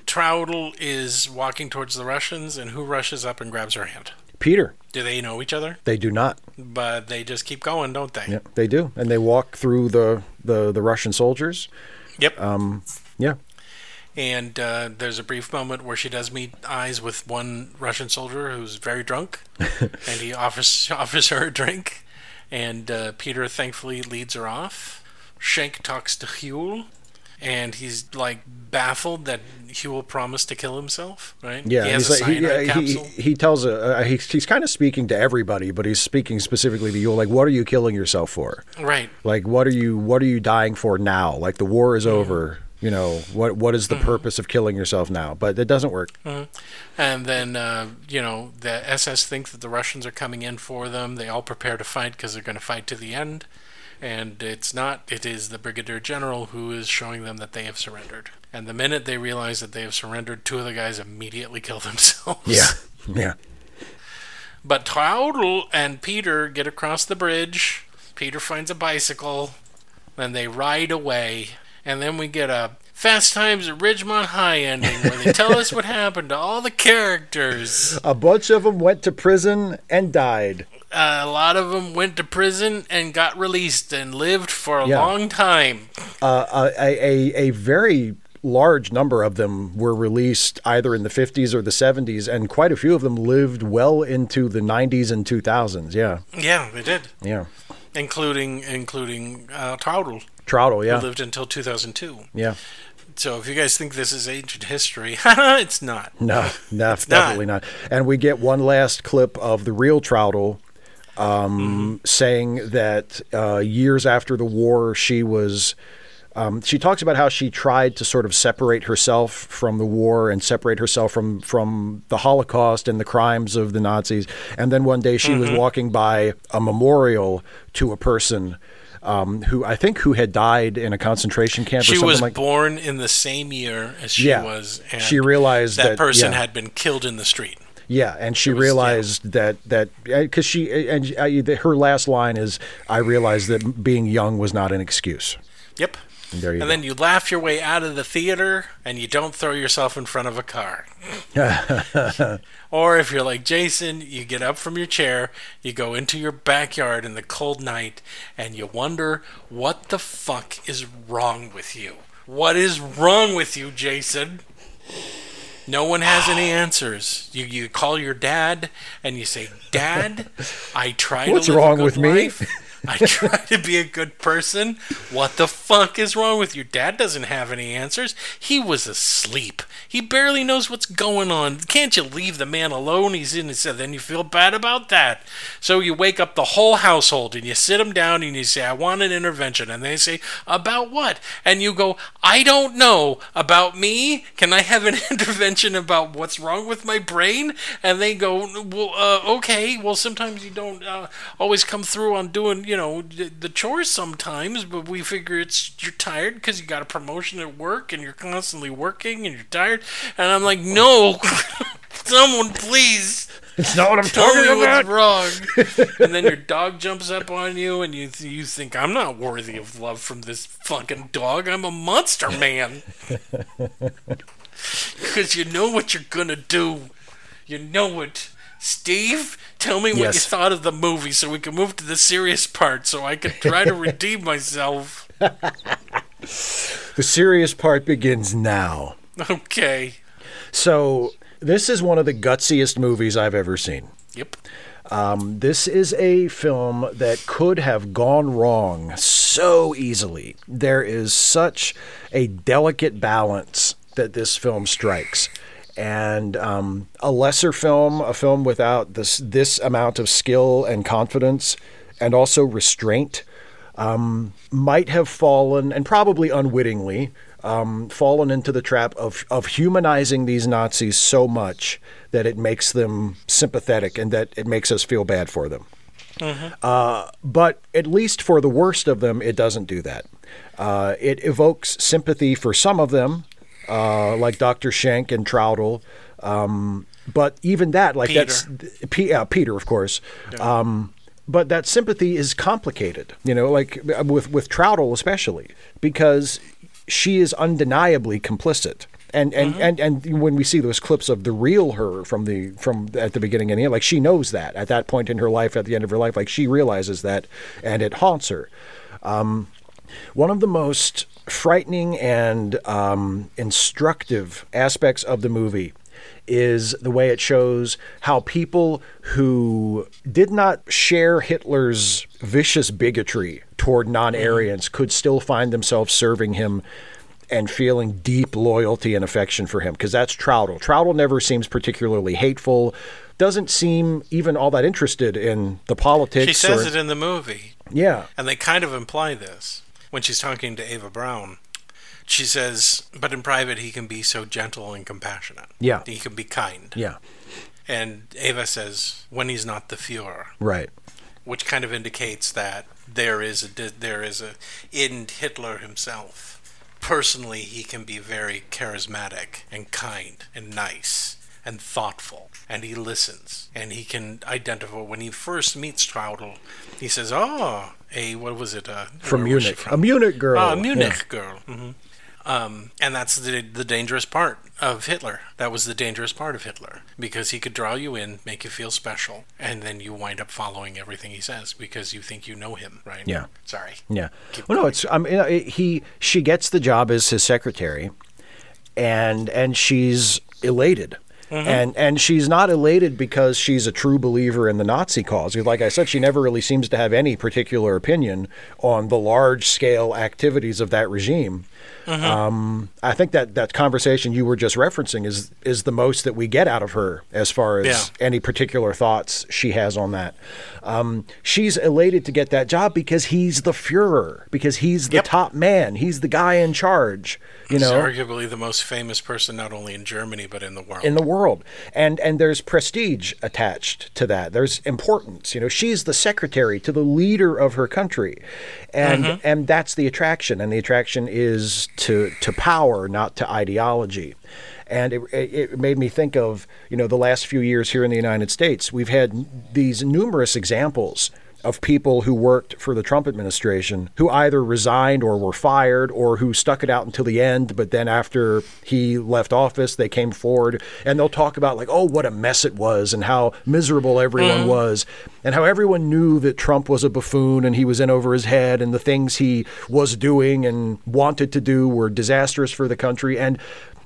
Traudl is walking towards the Russians, and who rushes up and grabs her hand? Peter. Do they know each other? They do not. But they just keep going, don't they? Yeah, they do, and they walk through the the, the Russian soldiers. Yep. Um, yeah. And uh, there's a brief moment where she does meet eyes with one Russian soldier who's very drunk, and he offers offers her a drink, and uh, Peter thankfully leads her off. Schenck talks to Hewel, and he's like baffled that Hewel promised to kill himself. Right? Yeah, he has he's a like, he, yeah, he, capsule. he tells a, uh, he's, he's kind of speaking to everybody, but he's speaking specifically to you. Like, what are you killing yourself for? right. Like, what are you what are you dying for now? Like, the war Mm-hmm. is over. You know what what is the purpose of killing yourself now? But it doesn't work. And then, uh, you know, the SS think that the Russians are coming in for them. They all prepare to fight because they're going to fight to the end. And it's not, it is the Brigadier General who is showing them that they have surrendered. And the minute they realize that they have surrendered, two of the guys immediately kill themselves. yeah. Yeah but Traudl and Peter get across the bridge. Peter finds a bicycle. Then they ride away. And then we get a Fast Times at Ridgemont High ending where they tell us what happened to all the characters. A bunch of them went to prison and died. Uh, a lot of them went to prison and got released and lived for a Yeah. long time. Uh, a, a a very large number of them were released either in the 50s or the 70s, and quite a few of them lived well into the 90s and 2000s. Yeah, Yeah, they did, yeah. including including uh, Traudl, yeah, who lived until 2002. yeah. So if you guys think this is ancient history, it's not. No, no, not. definitely not. And we get one last clip of the real Traudl um, saying that uh, years after the war, she was. Um, she talks about how she tried to sort of separate herself from the war and separate herself from from the Holocaust and the crimes of the Nazis. And then one day she was walking by a memorial to a person um, who I think who had died in a concentration camp or She something was like. born in the same year as she Yeah. was, and She realized that, that- person yeah. had been killed in the street. Yeah, and she was- yeah. realized that that because she and uh, her last line is, "I realized that being young was not an excuse." Yep. And and then you laugh your way out of the theater and you don't throw yourself in front of a car. or if you're like Jason, you get up from your chair, you go into your backyard in the cold night, and you wonder what the fuck is wrong with you. What is wrong with you, Jason? No one has any answers. You you call your dad and you say, "Dad, I try What's wrong with me?" I try to be a good person. What the fuck is wrong with you? Dad doesn't have any answers. He was asleep. He barely knows what's going on. Can't you leave the man alone? He's in his. Then you feel bad about that. So you wake up the whole household and you sit them down and you say, "I want an intervention." And they say, "About what?" And you go, "I don't know. About me? Can I have an intervention about what's wrong with my brain?" And they go, "Well, uh, okay. Well, sometimes you don't uh, always come through on doing, you know, the, chores sometimes, but we figure it's you're tired because you got a promotion at work and you're constantly working and you're tired." And I'm like, "No, someone please." It's not what I'm Tell me talking what's about. wrong. and then your dog jumps up on you, and you you think I'm not worthy of love from this fucking dog. I'm a monster man. Because you know what you're gonna do. You know it. Steve, tell me what Yes. you thought of the movie so we can move to the serious part so I can try to redeem myself. The serious part begins now. Okay. So, this is one of the gutsiest movies I've ever seen. Yep. Um, this is a film that could have gone wrong so easily. There is such a delicate balance that this film strikes. And um, a lesser film, a film without this this amount of skill and confidence, and also restraint, um, might have fallen, and probably unwittingly, um, fallen into the trap of, of humanizing these Nazis so much that it makes them sympathetic and that it makes us feel bad for them. Uh, but at least for the worst of them, it doesn't do that. Uh, it evokes sympathy for some of them, uh, like Dr. Schenck and Traudl. Um, but even that, like Peter. that's P- yeah, Peter, of course. Um, but that sympathy is complicated, you know, like uh, with with Traudl especially, because she is undeniably complicit. And and, and and when we see those clips of the real her from the from at the beginning and the end, like she knows that at that point in her life, at the end of her life, like she realizes that, and it haunts her. Um, one of the most frightening and um, instructive aspects of the movie is the way it shows how people who did not share Hitler's vicious bigotry toward non Aryans could still find themselves serving him and feeling deep loyalty and affection for him because that's Traudl. Traudl never seems particularly hateful, doesn't seem even all that interested in the politics. She says or- it in the movie, yeah. and they kind of imply this when she's talking to Eva Braun. She says, but in private, he can be so gentle and compassionate. Yeah. He can be kind. Yeah. And Eva says, when he's not the Fuhrer, Right. which kind of indicates that there is a there is a in Hitler himself. Personally, he can be very charismatic and kind and nice and thoughtful, and he listens and he can identify. When he first meets Traudl, he says, "Oh, a what was it? Uh, From where was she Munich. from? A Munich girl. Ah, a Munich Yeah. girl. hmm Um, and that's the the dangerous part of Hitler. That was the dangerous part of Hitler because he could draw you in, make you feel special, and then you wind up following everything he says because you think you know him, right? Yeah. Sorry. Yeah. Keep Well, no, it's I mean, he she gets the job as his secretary, and and she's elated. Mm-hmm. And and she's not elated because she's a true believer in the Nazi cause. Like I said, she never really seems to have any particular opinion on the large scale activities of that regime. Um, I think that that conversation you were just referencing is is the most that we get out of her as far as Yeah. any particular thoughts she has on that. Um, she's elated to get that job because he's the Fuhrer, because he's the Yep. top man, he's the guy in charge. You He's know, arguably the most famous person not only in Germany but in the world. in the world and and there's prestige attached to that there's importance you know she's the secretary to the leader of her country and and that's the attraction and the attraction is to to power not to ideology. And it, it made me think of you know the last few years here in the United States we've had these numerous examples of people who worked for the Trump administration who either resigned or were fired or who stuck it out until the end, but then after he left office, they came forward and they'll talk about, like, oh, what a mess it was and how miserable everyone mm. was and how everyone knew that Trump was a buffoon and he was in over his head and the things he was doing and wanted to do were disastrous for the country. And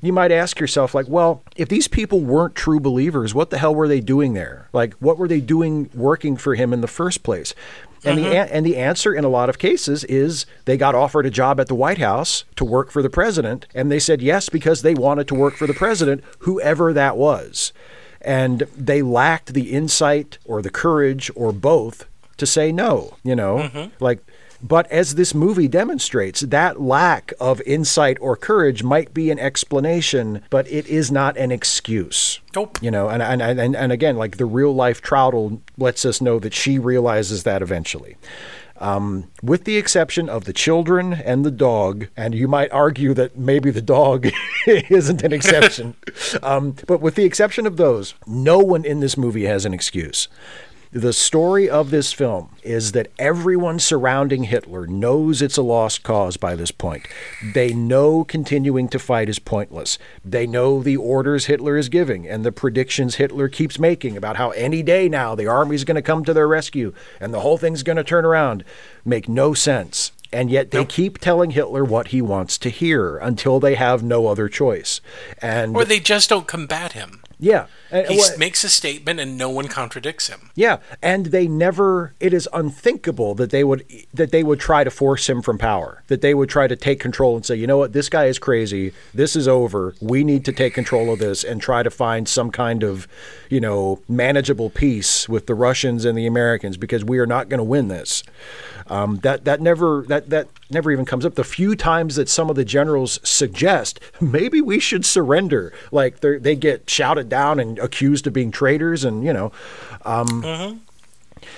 you might ask yourself, like, well, if these people weren't true believers, what the hell were they doing there? Like, what were they doing working for him in the first place? And the mm-hmm. and the answer in a lot of cases is they got offered a job at the White House to work for the president, and they said yes because they wanted to work for the president, whoever that was, and they lacked the insight or the courage or both to say no. You know, mm-hmm. like. But as this movie demonstrates, that lack of insight or courage might be an explanation, but it is not an excuse. Nope. You know, and and, and, and again, like the real life Traudl lets us know that she realizes that eventually. Um, with the exception of the children and the dog, and you might argue that maybe the dog isn't an exception, um, but with the exception of those, no one in this movie has an excuse. The story of this film is that everyone surrounding Hitler knows it's a lost cause by this point. They know continuing to fight is pointless. They know the orders Hitler is giving and the predictions Hitler keeps making about how any day now the army's going to come to their rescue and the whole thing's going to turn around make no sense. And yet they keep telling Hitler what he wants to hear until they have no other choice. And Or they just don't combat him. Yeah, He well, makes a statement and no one contradicts him. yeah, and they never. It is unthinkable that they would that they would try to force him from power. That they would try to take control and say, you know what, this guy is crazy. This is over. We need to take control of this and try to find some kind of, you know, manageable peace with the Russians and the Americans because we are not going to win this. Um, that that never that that never even comes up. The few times that some of the generals suggest maybe we should surrender, like they get shouted down and accused of being traitors, and you know, um,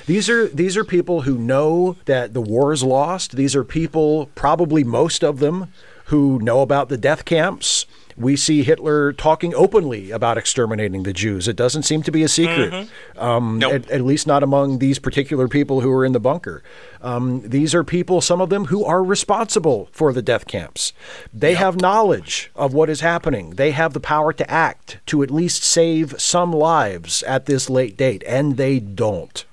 these are these are people who know that the war is lost. These are people, probably most of them, who know about the death camps. We see Hitler talking openly about exterminating the Jews. It doesn't seem to be a secret, um, Nope. at, at least not among these particular people who are in the bunker. Um, these are people, some of them, who are responsible for the death camps. They have knowledge of what is happening. They have the power to act to at least save some lives at this late date, and they don't.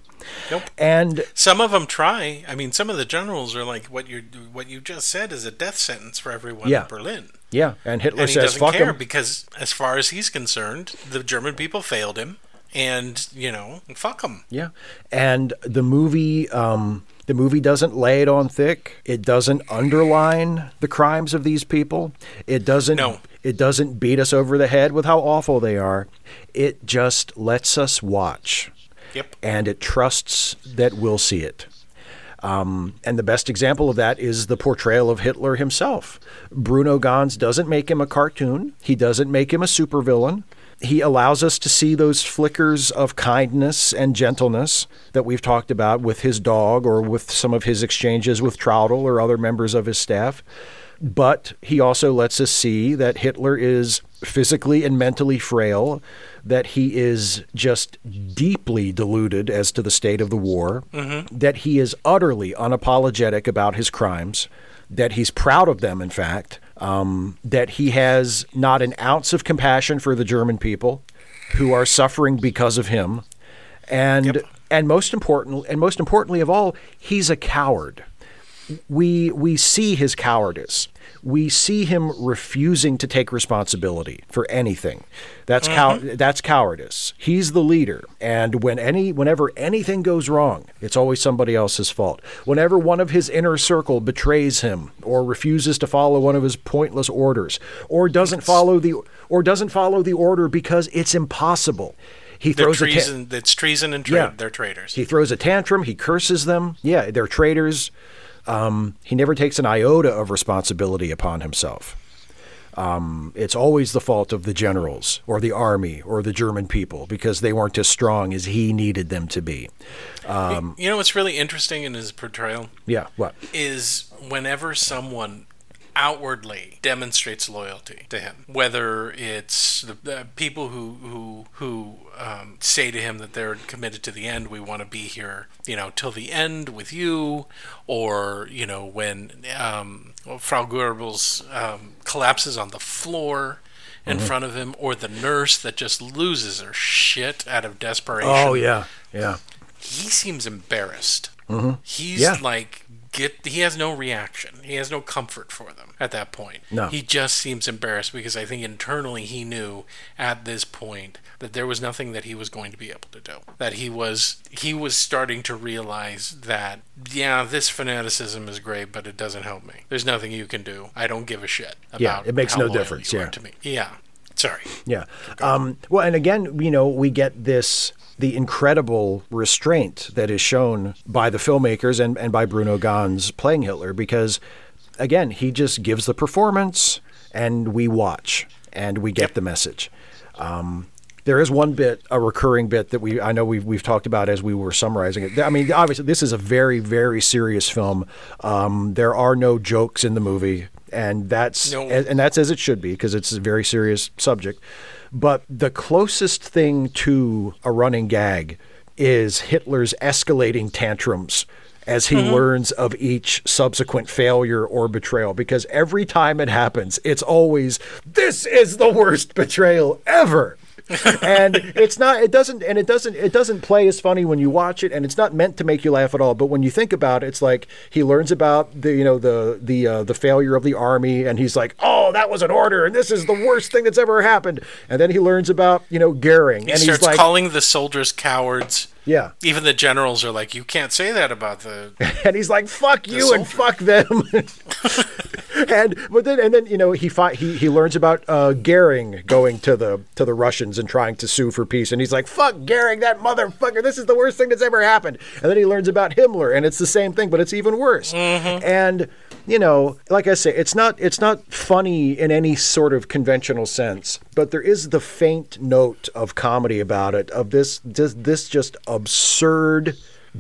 Nope. And Some of them try. I mean, some of the generals are like, "What you what you just said is a death sentence for everyone Yeah. in Berlin." yeah, and Hitler and he says, doesn't "Fuck care him." because, as far as he's concerned, the German people failed him, and you know, fuck him. Yeah, and the movie, um, the movie doesn't lay it on thick. It doesn't underline the crimes of these people. It doesn't. No. It doesn't beat us over the head with how awful they are. It just lets us watch, Yep. and it trusts that we'll see it. Um, and the best example of that is the portrayal of Hitler himself. Bruno Ganz doesn't make him a cartoon. He doesn't make him a supervillain. He allows us to see those flickers of kindness and gentleness that we've talked about with his dog or with some of his exchanges with Traudl or other members of his staff. But he also lets us see that Hitler is physically and mentally frail, that he is just deeply deluded as to the state of the war, that he is utterly unapologetic about his crimes, that he's proud of them, in fact, um, that he has not an ounce of compassion for the German people who are suffering because of him, and and most important and most importantly of all, he's a coward we we see his cowardice. We see him refusing to take responsibility for anything. That's cow- mm-hmm. that's cowardice. He's the leader, and when any whenever anything goes wrong, it's always somebody else's fault. Whenever one of his inner circle betrays him or refuses to follow one of his pointless orders or doesn't follow the or doesn't follow the order because it's impossible. He They're throws a ta- treason. Treason and trade. Yeah. They're traitors. he throws a tantrum. He curses them. Yeah, they're traitors. Um, he never takes an iota of responsibility upon himself. Um, it's always the fault of the generals or the army or the German people because they weren't as strong as he needed them to be. you know what's really interesting in his portrayal Yeah, what? is whenever someone outwardly demonstrates loyalty to him, whether it's the, the people who who who um, say to him that they're committed to the end, we want to be here, you know, till the end with you, or you know when um, Frau Goebbels um, collapses on the floor. In Mm-hmm. front of him, or the nurse that just loses her shit out of desperation Oh yeah, yeah. he seems embarrassed. He's Mm-hmm. Yeah. like get he has no reaction. He has no comfort for them at that point. No. He just seems embarrassed because I think internally he knew at this point that there was nothing that he was going to be able to do. That he was he was starting to realize that yeah, this fanaticism is great, but it doesn't help me. There's nothing you can do. I don't give a shit about it. Yeah, it makes no difference, yeah. to me. Yeah. Sorry. Yeah. Um, well, and again, you know, we get this the incredible restraint that is shown by the filmmakers and, and by Bruno Ganz playing Hitler because, again, he just gives the performance and we watch and we get the message. Um, there is one bit, a recurring bit that we I know we've we've talked about as we were summarizing it. I mean, obviously, this is a very very serious film. Um, there are no jokes in the movie, and that's No. and that's as it should be because it's a very serious subject. But the closest thing to a running gag is Hitler's escalating tantrums as he mm-hmm. learns of each subsequent failure or betrayal. Because every time it happens it's always this is the worst betrayal ever and it's not it doesn't and it doesn't it doesn't play as funny when you watch it and it's not meant to make you laugh at all but when you think about it it's like he learns about the you know the the uh, the failure of the army and he's like oh that was an order and this is the worst thing that's ever happened and then he learns about you know Goering He and starts he's like calling the soldiers cowards. Yeah. Even the generals are like, you can't say that about the. and he's like fuck you and fuck them. And but then and then you know he fi- he he learns about uh Goering going to the to the Russians and trying to sue for peace. And he's like fuck Goering that motherfucker. This is the worst thing that's ever happened. And then he learns about Himmler and it's the same thing but it's even worse. And you know like I say it's not it's not funny in any sort of conventional sense but there is the faint note of comedy about it of this this, this just absurd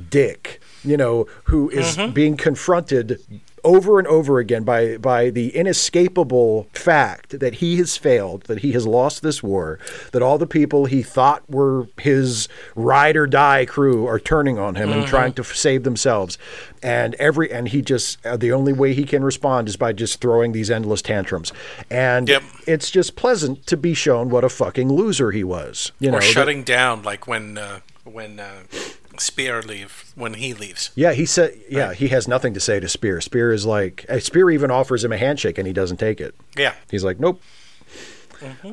dick, you know, who is mm-hmm. being confronted over and over again by by the inescapable fact that he has failed, that he has lost this war, that all the people he thought were his ride or die crew are turning on him and trying to f- save themselves, and every and he just uh, the only way he can respond is by just throwing these endless tantrums, and Yep. it's just pleasant to be shown what a fucking loser he was, you know. Or that- shutting down, like when uh, when uh, Speer leave when he leaves. Yeah, he said. Yeah, he has nothing to say to Speer. Speer is like uh, Speer even offers him a handshake and he doesn't take it. Yeah. He's like, nope.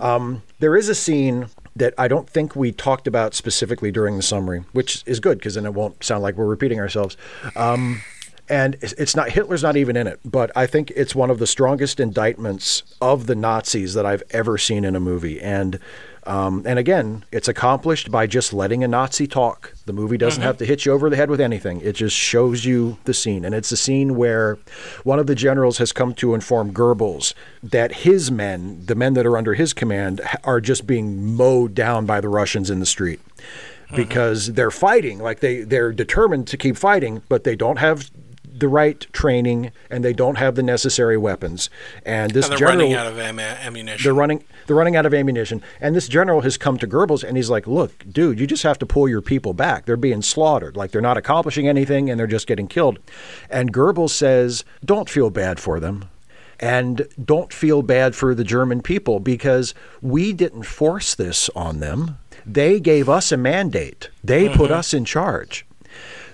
Um, there is a scene that I don't think we talked about specifically during the summary, which is good because then it won't sound like we're repeating ourselves. Um, and it's not Hitler's not even in it, but I think it's one of the strongest indictments of the Nazis that I've ever seen in a movie. And um, and again, it's accomplished by just letting a Nazi talk. The movie doesn't have to hit you over the head with anything. It just shows you the scene. And it's a scene where one of the generals has come to inform Goebbels that his men, the men that are under his command, are just being mowed down by the Russians in the street because they're fighting. Like they, they're determined to keep fighting, but they don't have the right training and they don't have the necessary weapons. And this And they're general, running out of am- ammunition. they're running they're running out of ammunition. And this general has come to Goebbels and he's like, Look, dude, you just have to pull your people back. They're being slaughtered. Like they're not accomplishing anything and they're just getting killed. And Goebbels says, Don't feel bad for them. And don't feel bad for the German people because we didn't force this on them. They gave us a mandate. They put mm-hmm. us in charge.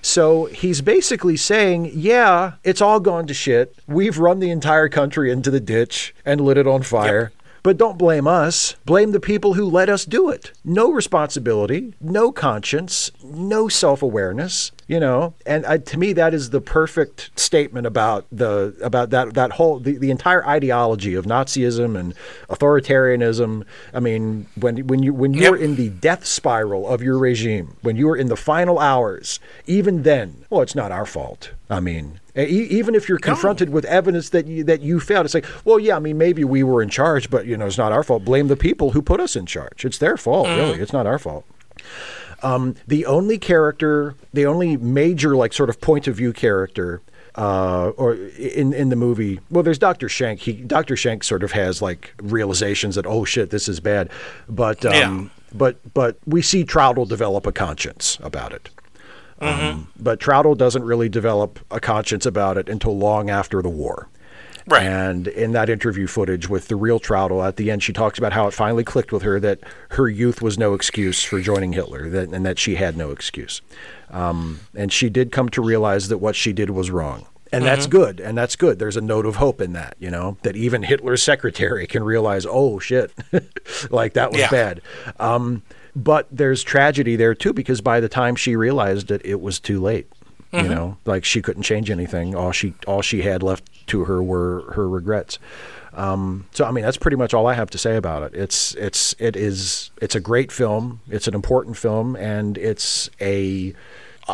So he's basically saying, yeah, it's all gone to shit. We've run the entire country into the ditch and lit it on fire. But don't blame us. Blame the people who let us do it. No responsibility, no conscience, no self awareness. You know, and I, to me, that is the perfect statement about the about that that whole the, the entire ideology of Nazism and authoritarianism. I mean, when when you when you're Yep. in the death spiral of your regime, when you are in the final hours, even then, well, it's not our fault. I mean, even if you're confronted with evidence that you, that you failed, it's like, well, yeah, I mean, maybe we were in charge, but you know, it's not our fault. Blame the people who put us in charge. It's their fault, really. Mm. It's not our fault. Um, the only character, the only major like sort of point of view character, uh, or in in the movie, well, there's Doctor Schenck. He Doctor Schenck sort of has like realizations that oh shit, this is bad, but um, Yeah. but but we see Traudl develop a conscience about it. Um, but Traudl doesn't really develop a conscience about it until long after the war. Right. And in that interview footage with the real Traudl, at the end, she talks about how it finally clicked with her that her youth was no excuse for joining Hitler, that, and that she had no excuse. Um, and she did come to realize that what she did was wrong. And that's good. And that's good. There's a note of hope in that, you know, that even Hitler's secretary can realize, oh, shit, like that was Yeah. bad. Um, but there's tragedy there, too, because by the time she realized it, it was too late. You know, like she couldn't change anything. All she all she had left to her were her regrets. Um, so I mean, that's pretty much all I have to say about it. It's it's it is it's a great film. It's an important film, and it's a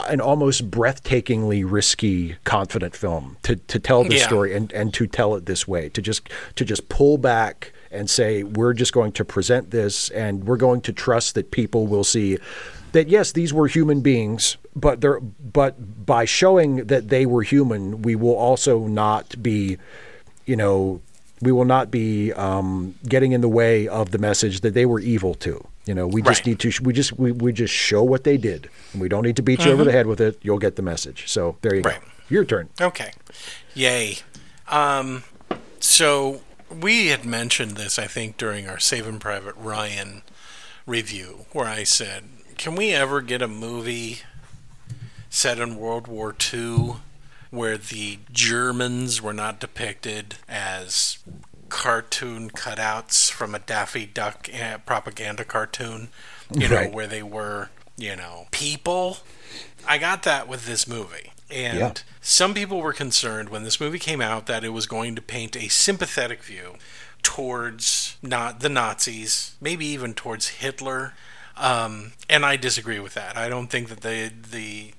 an almost breathtakingly risky, confident film to to tell this Yeah. story and and to tell it this way. To just to just pull back and say we're just going to present this, and we're going to trust that people will see that yes, these were human beings, but they're but by showing that they were human, we will also not be, you know, we will not be um, getting in the way of the message that they were evil too. You know, we just Right. need to we just we, we just show what they did, and we don't need to beat you over the head with it. You'll get the message. So there you Mm-hmm. Right. go. Your turn. Okay. Yay. Um, so we had mentioned this, I think, during our Saving Private Ryan review, where I said, "Can we ever get a movie set in World War II where the Germans were not depicted as cartoon cutouts from a Daffy Duck uh, propaganda cartoon? You know, Right. where they were, you know, people." I got that with this movie. And Yeah. some people were concerned when this movie came out that it was going to paint a sympathetic view towards not the Nazis, maybe even towards Hitler. Um, and I disagree with that. I don't think that the the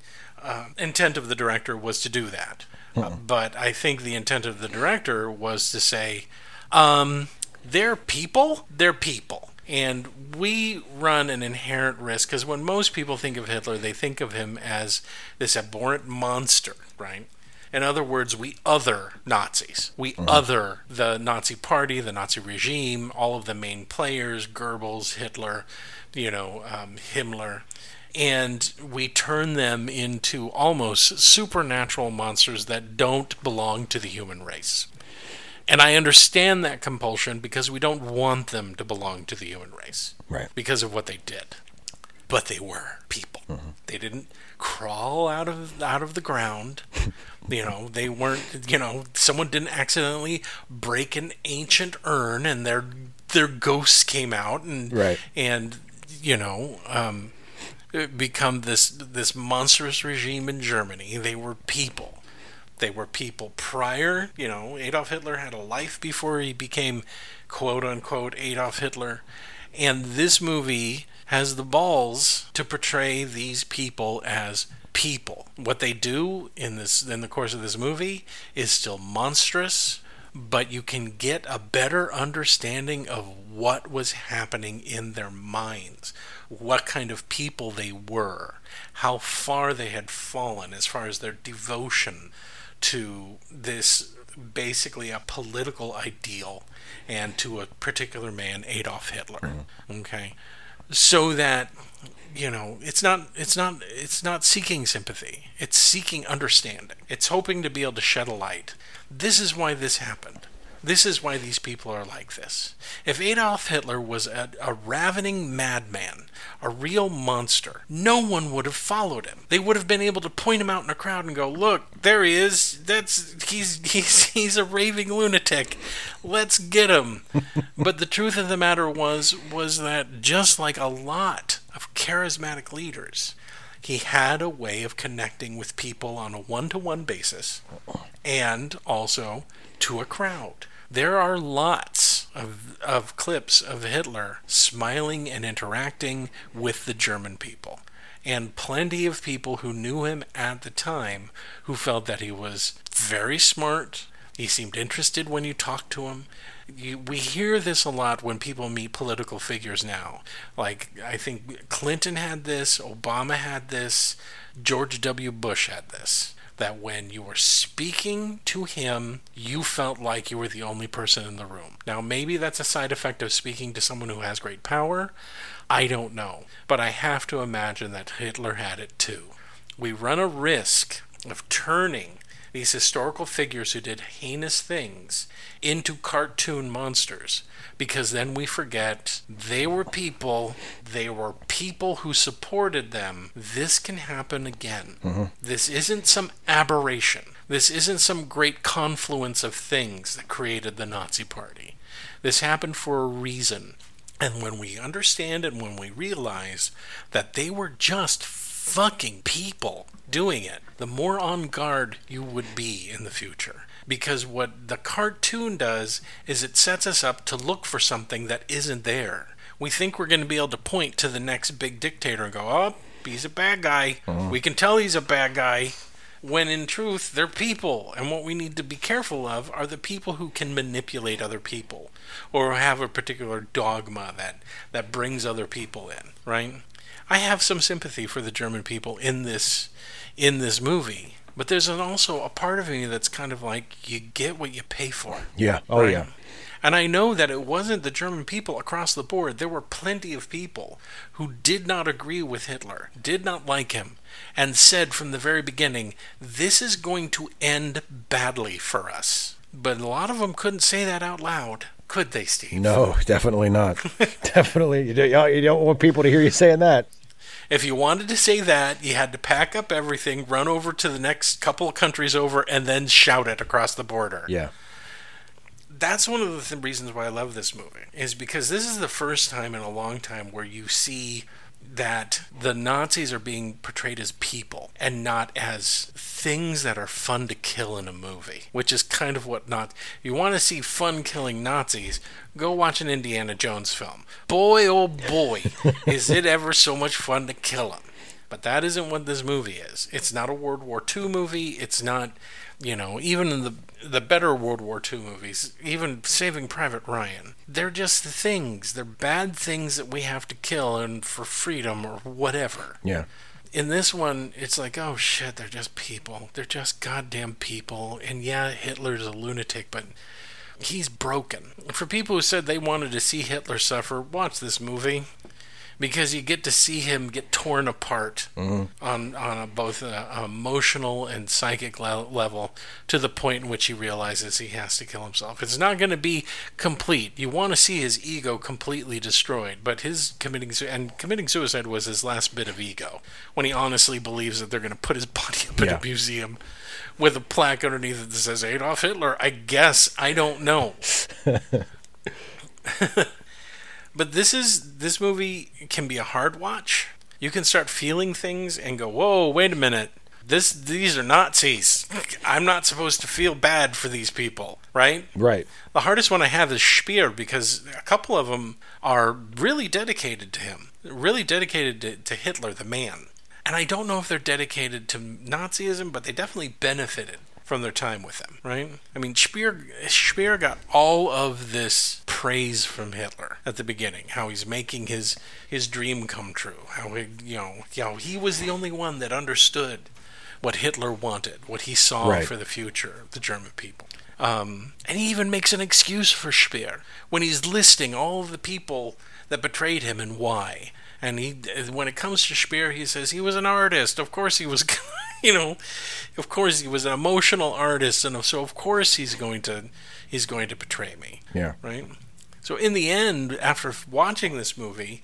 uh, intent of the director was to do that. Uh, but I think the intent of the director was to say, um, they're people, they're people. And we run an inherent risk because when most people think of Hitler, they think of him as this abhorrent monster, right? In other words, we other Nazis. We other the Nazi party, the Nazi regime, all of the main players, Goebbels, Hitler, you know, um, Himmler. And we turn them into almost supernatural monsters that don't belong to the human race. And I understand that compulsion because we don't want them to belong to the human race. Right. Because of what they did. But they were people. They didn't crawl out of out of the ground. you know, they weren't you know, someone didn't accidentally break an ancient urn and their their ghosts came out and Right. and you know, um become this this monstrous regime in Germany. They were people. They were people prior, you know, Adolf Hitler had a life before he became quote unquote Adolf Hitler. And this movie has the balls to portray these people as people. What they do in this in the course of this movie is still monstrous, but you can get a better understanding of what was happening in their minds, what kind of people they were, how far they had fallen as far as their devotion to this basically a political ideal and to a particular man, Adolf Hitler. Mm-hmm. Okay. So that you know it's not it's not it's not seeking sympathy it's seeking understanding it's hoping to be able to shed a light this is why this happened this is why these people are like this. If adolf hitler was a, a ravening madman a real monster no one would have followed him. They would have been able to point him out in a crowd and go look there he is. That's he's he's he's a raving lunatic. Let's get him. But the truth of the matter was was that just like a lot of charismatic leaders he had a way of connecting with people on a one-to-one basis and also to a crowd there are lots of, of clips of Hitler smiling and interacting with the German people. And plenty of people who knew him at the time who felt that he was very smart. He seemed interested when you talked to him. You, we hear this a lot when people meet political figures now. Like, I think Clinton had this, Obama had this, George W. Bush had this that when you were speaking to him, you felt like you were the only person in the room. Now, maybe that's a side effect of speaking to someone who has great power. I don't know. But I have to imagine that Hitler had it too. We run a risk of turning these historical figures who did heinous things into cartoon monsters because then we forget they were people, they were people who supported them. This can happen again. Mm-hmm. This isn't some aberration. This isn't some great confluence of things that created the Nazi Party. This happened for a reason. And when we understand and when we realize that they were just fucking people doing it, the more on guard you would be in the future. Because what the cartoon does is it sets us up to look for something that isn't there. We think we're going to be able to point to the next big dictator and go, oh, he's a bad guy. Uh-huh. We can tell he's a bad guy. When in truth, they're people. And what we need to be careful of are the people who can manipulate other people or have a particular dogma that, that brings other people in, right? I have some sympathy for the German people in this in this movie, but there's an, also a part of me that's kind of like you get what you pay for. Yeah. Oh Right. yeah. And I know that it wasn't the German people across the board. There were plenty of people who did not agree with Hitler, did not like him, and said from the very beginning, this is going to end badly for us. But a lot of them couldn't say that out loud, could they, Steve? No, definitely not. definitely. You don't, you don't want people to hear you saying that. If you wanted to say that, you had to pack up everything, run over to the next couple of countries over, and then shout it across the border. Yeah. That's one of the th- reasons why I love this movie, is because this is the first time in a long time where you see that the Nazis are being portrayed as people and not as things that are fun to kill in a movie, which is kind of what not. You want to see fun killing Nazis? Go watch an Indiana Jones film. Boy, oh boy, is it ever so much fun to kill them. But that isn't what this movie is. It's not a World War II movie. It's not, you know, even in the the better World War II movies, even Saving Private Ryan, they're just things. They're bad things that we have to kill and for freedom or whatever. Yeah. In this one, it's like, oh shit, they're just people. They're just goddamn people. And yeah, Hitler's a lunatic, but he's broken. For people who said they wanted to see Hitler suffer, watch this movie because you get to see him get torn apart mm-hmm. on on a, both a, a emotional and psychic le- level to the point in which he realizes he has to kill himself. It's not going to be complete. You want to see his ego completely destroyed, but his committing su- and committing suicide was his last bit of ego when he honestly believes that they're going to put his body up in a museum with a plaque underneath it that says Adolf Hitler. I guess I don't know. But this is this movie can be a hard watch. You can start feeling things and go, "Whoa, wait a minute. This these are Nazis. I'm not supposed to feel bad for these people, right?" Right. The hardest one I have is Speer because a couple of them are really dedicated to him, really dedicated to, to Hitler, the man. And I don't know if they're dedicated to Nazism, but they definitely benefited from their time with him, right? I mean, Speer, Speer got all of this praise from Hitler at the beginning, how he's making his his dream come true, how he, you know, you know, he was the only one that understood what Hitler wanted, what he saw Right. for the future of the German people. Um, and he even makes an excuse for Speer when he's listing all the people that betrayed him and why. And he, when it comes to Speer, he says he was an artist. Of course, he was, you know, of course he was an emotional artist, and so of course he's going to, he's going to betray me Yeah. right? So in the end, after watching this movie,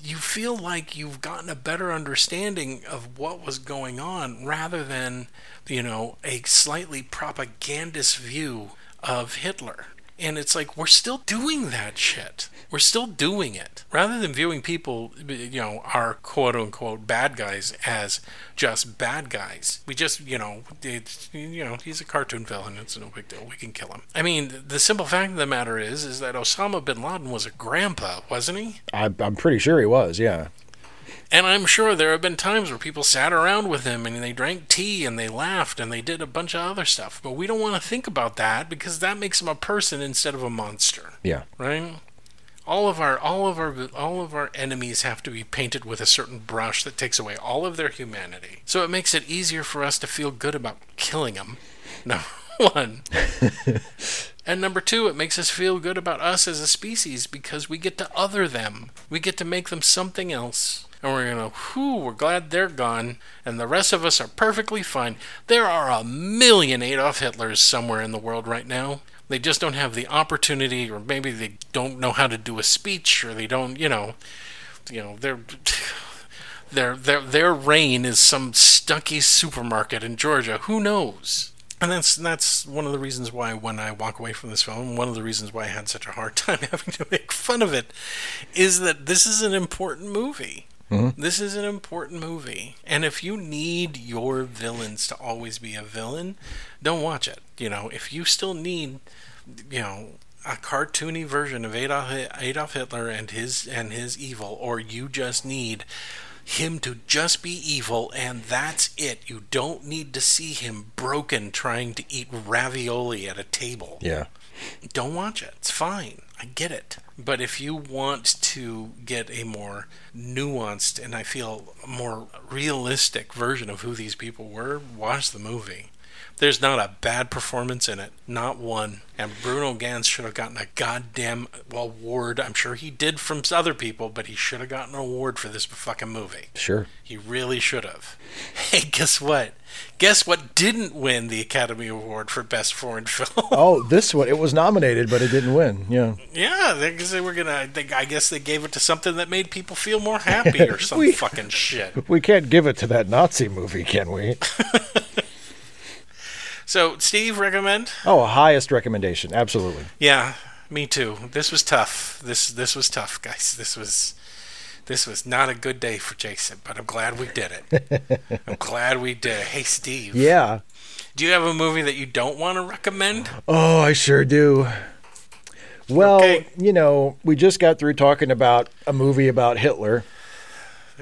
you feel like you've gotten a better understanding of what was going on rather than, you know, a slightly propagandist view of Hitler. And it's like we're still doing that shit. We're still doing it. Rather than viewing people, you know, our quote unquote bad guys as just bad guys, we just, you know, it's, you know, he's a cartoon villain. It's no big deal. We can kill him. I mean, the simple fact of the matter is, is that Osama bin Laden was a grandpa, wasn't he? I, I'm pretty sure he was. Yeah. And I'm sure there have been times where people sat around with him and they drank tea and they laughed and they did a bunch of other stuff. But we don't want to think about that because that makes him a person instead of a monster, Yeah. right? All of our all of our all of our enemies have to be painted with a certain brush that takes away all of their humanity. So it makes it easier for us to feel good about killing them. Number one. And number two, it makes us feel good about us as a species because we get to other them. We get to make them something else. And we're going to, whew, we're glad they're gone. And the rest of us are perfectly fine. There are a million Adolf Hitlers somewhere in the world right now. They just don't have the opportunity, or maybe they don't know how to do a speech, or they don't, you know, you know, they're. Their, their their reign is some stunky supermarket in Georgia. Who knows? And that's that's one of the reasons why when I walk away from this film, one of the reasons why I had such a hard time having to make fun of it, is that this is an important movie. Mm-hmm. This is an important movie, and if you need your villains to always be a villain, don't watch it. You know, if you still need, you know, a cartoony version of Adolf, Adolf Hitler and his and his evil, or you just need him to just be evil and that's it. You don't need to see him broken trying to eat ravioli at a table. Yeah. Don't watch it. It's fine. I get it. But if you want to get a more nuanced and I feel more realistic version of who these people were, watch the movie. There's not a bad performance in it, not one. And Bruno Ganz should have gotten a goddamn award. I'm sure he did from other people, but he should have gotten an award for this fucking movie. Sure. He really should have. Hey, guess what? Guess what didn't win the Academy Award for Best Foreign Film? Oh, this one it was nominated, but it didn't win. Yeah. yeah, because they were gonna. They, I guess they gave it to something that made people feel more happy or some We- fucking shit. We can't give it to that Nazi movie, can we? So, Steve, recommend? Oh, highest recommendation, absolutely. Yeah, me too. This was tough. This this was tough, guys. This was this was not a good day for Jason, but I'm glad we did it. I'm glad we did. it. Hey, Steve. Yeah. Do you have a movie that you don't want to recommend? Oh, I sure do. Well, Okay. you know, we just got through talking about a movie about Hitler.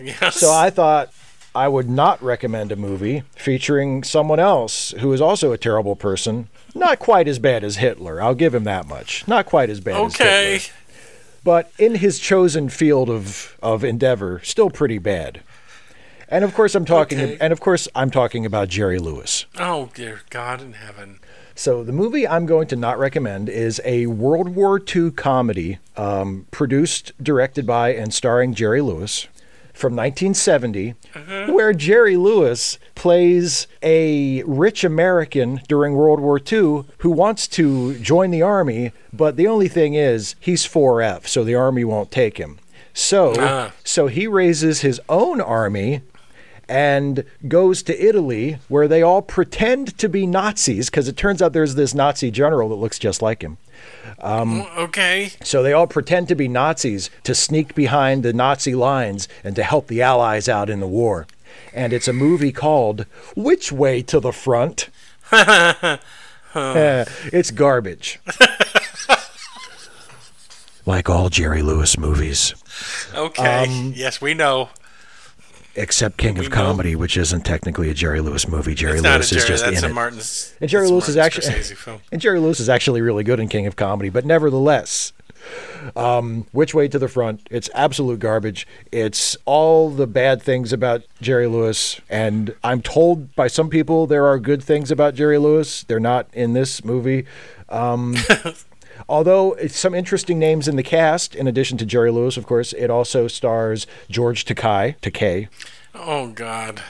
Yes. So I thought I would not recommend a movie featuring someone else who is also a terrible person. Not quite as bad as Hitler. I'll give him that much. Not quite as bad as Okay. Hitler. But in his chosen field of, of endeavor, still pretty bad. And of course I'm talking Okay. and of course I'm talking about Jerry Lewis. Oh dear God in heaven. So the movie I'm going to not recommend is a World War II comedy um, produced, directed by, and starring Jerry Lewis from 1970, where Jerry Lewis plays a rich American during World War II who wants to join the army, but the only thing is he's 4F, so the army won't take him. So, Ah. so he raises his own army and goes to Italy where they all pretend to be Nazis because it turns out there's this Nazi general that looks just like him. Okay. So they all pretend to be Nazis to sneak behind the Nazi lines and to help the Allies out in the war. And it's a movie called Which Way to the Front? It's garbage. like all Jerry Lewis movies, Okay. Um, yes, we know. Except King We of know. Comedy, which isn't technically a Jerry Lewis movie. Jerry It's Lewis Jerry. is just in a it. Martin. And Jerry Lewis is actually and Jerry Lewis is actually really good in King of Comedy, but nevertheless, um, which way to the front? It's absolute garbage. It's all the bad things about Jerry Lewis, and I'm told by some people there are good things about Jerry Lewis. They're not in this movie. Um, Although it's some interesting names in the cast, in addition to Jerry Lewis, of course, it also stars George Takei, Takei, Oh God.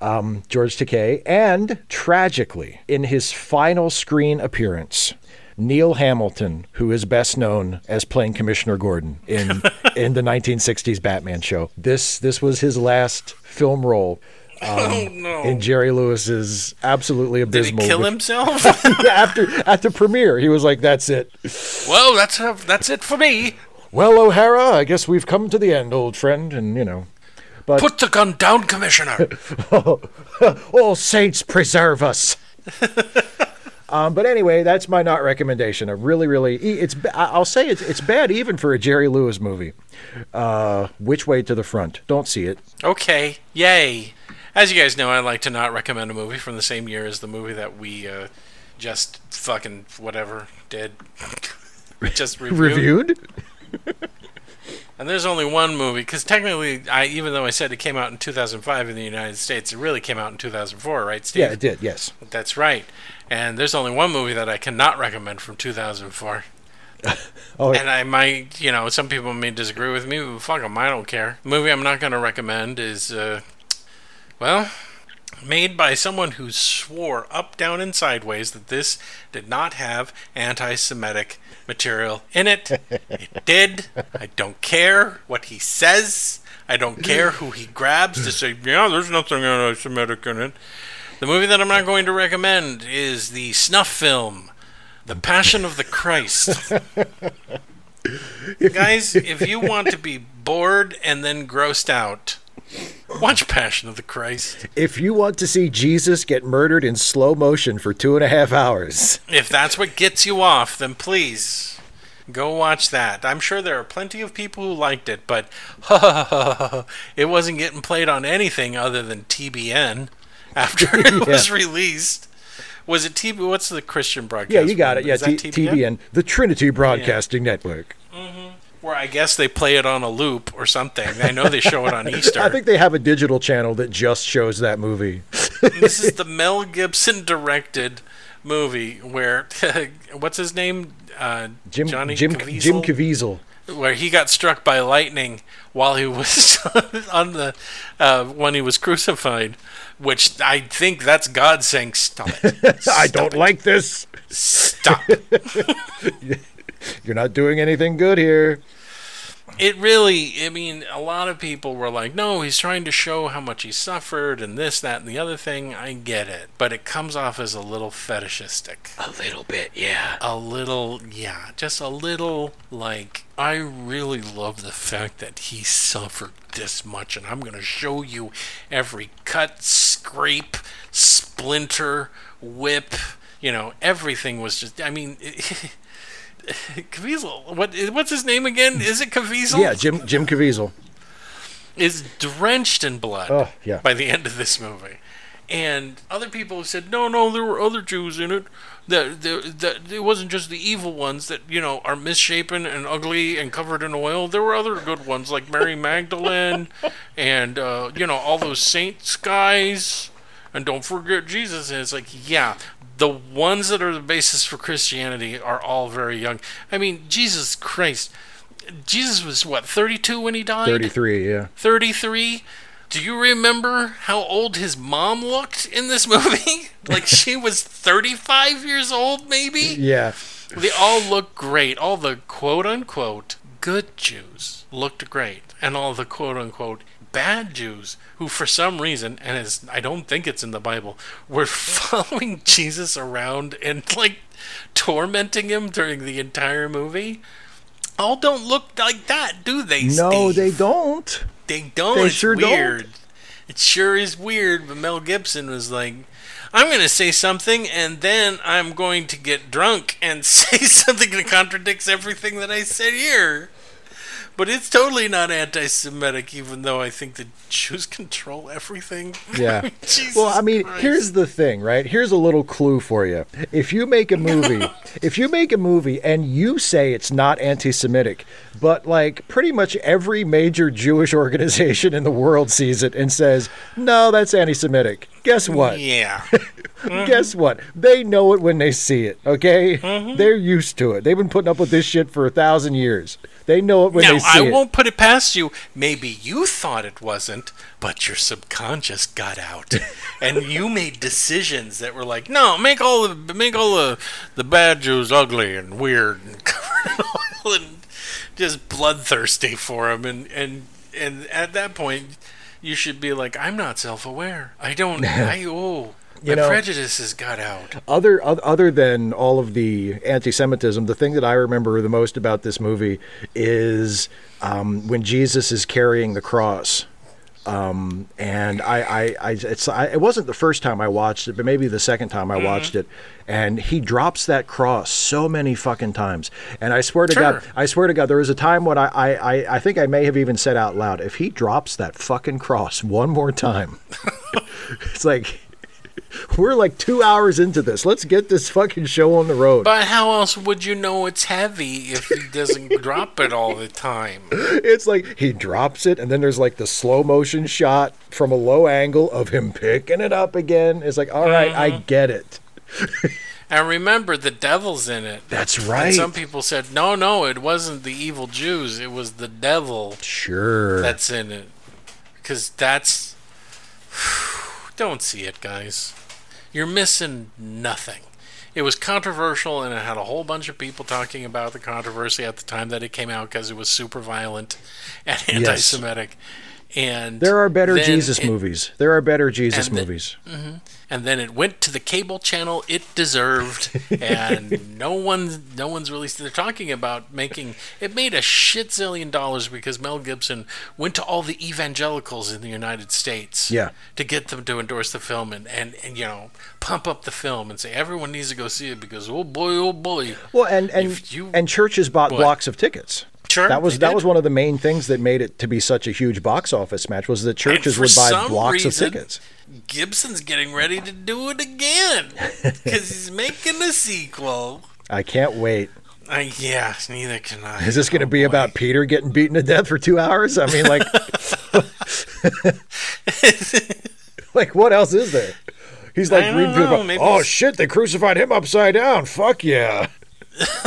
Um, George Takei, and tragically, in his final screen appearance, Neil Hamilton, who is best known as playing Commissioner Gordon in in the 1960s Batman show. This this was his last film role oh no. in Jerry Lewis's absolutely Did he abysmal. kill himself? after at the premiere, he was like, "That's it." well, that's uh, that's it for me. Well, O'Hara, I guess we've come to the end, old friend, and you know. But Put the gun down, Commissioner. All saints preserve us. um, but anyway, that's my not recommendation. A really, really, it's. I'll say it's it's bad even for a Jerry Lewis movie. Uh, Which way to the front? Don't see it. Okay, yay. As you guys know, I like to not recommend a movie from the same year as the movie that we uh, just fucking whatever did. just reviewed. Reviewed? And there's only one movie because technically, I even though I said it came out in 2005 in the United States, it really came out in 2004, right, Steve? Yeah, it did. Yes. That's right. And there's only one movie that I cannot recommend from 2004. Oh, And I might, you know, some people may disagree with me, but fuck 'em, I don't care. The movie I'm not going to recommend is, uh, well, made by someone who swore up, down, and sideways that this did not have anti Semitic material in it. It did. I don't care what he says. I don't care who he grabs to say, yeah, there's nothing anti Semitic in it. The movie that I'm not going to recommend is the snuff film, The Passion of the Christ. Guys, if you want to be bored and then grossed out, watch Passion of the Christ. if you want to see Jesus get murdered in slow motion for two and a half hours, If that's what gets you off, then please go watch that. I'm sure there are plenty of people who liked it, but it wasn't getting played on anything other than TBN after it was released. Was it TB? What's the Christian broadcast? yeah, you got it. Yeah, T- TBN, the Trinity Broadcasting Network. Mm-hmm. Where I guess they play it on a loop or something. I know they show it on Easter. I think they have a digital channel that just shows that movie. this is the Mel Gibson directed movie where what's his name? Uh, Jim Johnny Jim Caviezel? Jim Caviezel. where he got struck by lightning while he was on the uh, when he was crucified, which I think that's God saying, "Stop it! I don't like this. Stop!" You're not doing anything good here. It really, I mean, a lot of people were like, "No, he's trying to show how much he suffered and this, that, and the other thing." I get it, but it comes off as a little fetishistic. A little bit, yeah. a little yeah just a little like i really love the fact that he suffered this much and i'm going to show you every cut scrape splinter whip you know everything was just i mean Caviezel, what what's his name again? Is it Caviezel? Yeah, Jim Jim Caviezel. is drenched in blood Oh, yeah. by the end of this movie. And other people have said, no, no, there were other Jews in it. That, that, that it wasn't just the evil ones that, you know, are misshapen and ugly and covered in oil. There were other good ones like Mary Magdalene and, uh, you know, all those saints guys. And don't forget Jesus. And it's like, yeah, the ones that are the basis for Christianity are all very young. I mean, Jesus Christ. Jesus was, what, 32 when he died? 33, yeah. 33. Do you remember how old his mom looked in this movie? like she was 35 years old, maybe? Yeah. They all look great. All the quote unquote good Jews looked great. And all the quote unquote bad Jews who, for some reason, and it's, I don't think it's in the Bible, were following Jesus around and like tormenting him during the entire movie. All don't look like that, do they? No, Steve? they don't. They don't. They it's sure don't. It sure is weird. But Mel Gibson was like, "I'm going to say something, and then I'm going to get drunk and say something that contradicts everything that I said here." But it's totally not anti-Semitic, even though I think the Jews control everything. Yeah. Well, I mean, Christ. here's the thing, right? Here's a little clue for you. If you make a movie, if you make a movie and you say it's not anti-Semitic, but like pretty much every major Jewish organization in the world sees it and says, "No, that's anti-Semitic." Guess what? Yeah. Guess what? They know it when they see it. Okay, Mm-hmm. they're used to it. They've been putting up with this shit for a thousand years. They know it when now they see I it. I won't put it past you. Maybe you thought it wasn't, but your subconscious got out, and you made decisions that were like, no, make all the make all the the bad Jews ugly and weird and covered in oil and just bloodthirsty for them, and and and at that point. You should be like, I'm not self-aware. I don't. I oh, my know- prejudices got out. other other than all of the anti-Semitism, the thing that I remember the most about this movie is um, when Jesus is carrying the cross. Um, and I, I, I, it's, I, it wasn't the first time I watched it, but maybe the second time I watched it. And he drops that cross so many fucking times. And I swear to God, I swear to God, there was a time when I, I, I, I think I may have even said out loud, if he drops that fucking cross one more time, it's like, we're like two hours into this. Let's get this fucking show on the road. But how else would you know it's heavy if he doesn't drop it all the time? It's like he drops it, and then there's like the slow motion shot from a low angle of him picking it up again. It's like, all right, I uh-huh. get it. And remember, the devil's in it. That's And right. some people said, no, no, it wasn't the evil Jews. It was the devil Sure. that's in it. Because that's. Don't see it, guys. You're missing nothing. It was controversial, and it had a whole bunch of people talking about the controversy at the time that it came out because it was super violent and anti-Semitic. And there are better Jesus it- movies. There are better Jesus and the- movies. Mm-hmm. and then it went to the cable channel it deserved and no one's no one's really they're talking about making it made a shit zillion dollars because Mel Gibson went to all the evangelicals in the United States Yeah. to get them to endorse the film and, and, and you know pump up the film and say everyone needs to go see it because oh boy oh boy Well, and and you- and churches bought What? blocks of tickets. Sure, that was that did. was one of the main things that made it to be such a huge box office match was that churches would buy blocks reason, of tickets. Gibson's getting ready to do it again because he's making a sequel. I can't wait. Uh, yeah, neither can I. Is this going to Oh, be boy. about Peter getting beaten to death for two hours? I mean, like, like what else is there? He's like I don't reading through the know, Oh shit! They crucified him upside down. Fuck yeah! this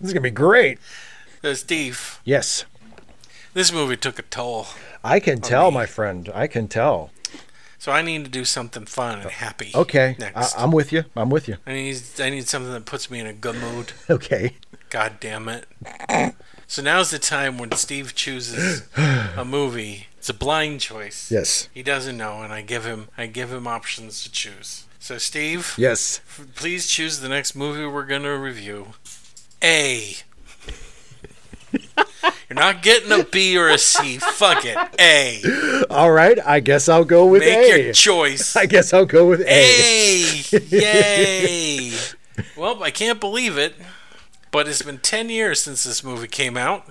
is gonna be great. Uh, Steve, Yes, this movie took a toll. I can tell, me. my friend. I can tell. So I need to do something fun and happy. Okay, I, Next. I'm with you. I'm with you. I need I need something that puts me in a good mood. Okay. God damn it. So now's the time when Steve chooses a movie. It's a blind choice. Yes. He doesn't know and I give him I give him options to choose. So Steve, Yes. f- please choose the next movie we're going to review. A. You're not getting a B or a C. Fuck it. A. All right. I guess I'll go with Make A. Make your choice. I guess I'll go with A. A! Yay! well, I can't believe it, but it's been 10 years since this movie came out.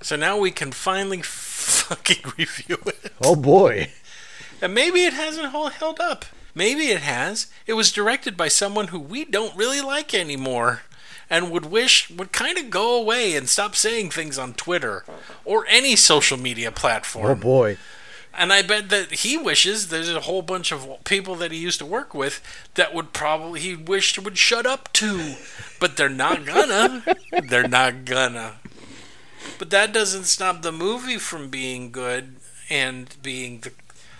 So now we can finally fucking review it. Oh boy. And maybe it hasn't hol- held up. Maybe it has. It was directed by someone who we don't really like anymore and would wish would kind of go away and stop saying things on Twitter or any social media platform. Oh boy. And I bet that he wishes there's a whole bunch of people that he used to work with that would probably he wished would shut up to, but they're not gonna. they're not gonna. But that doesn't stop the movie from being good and being the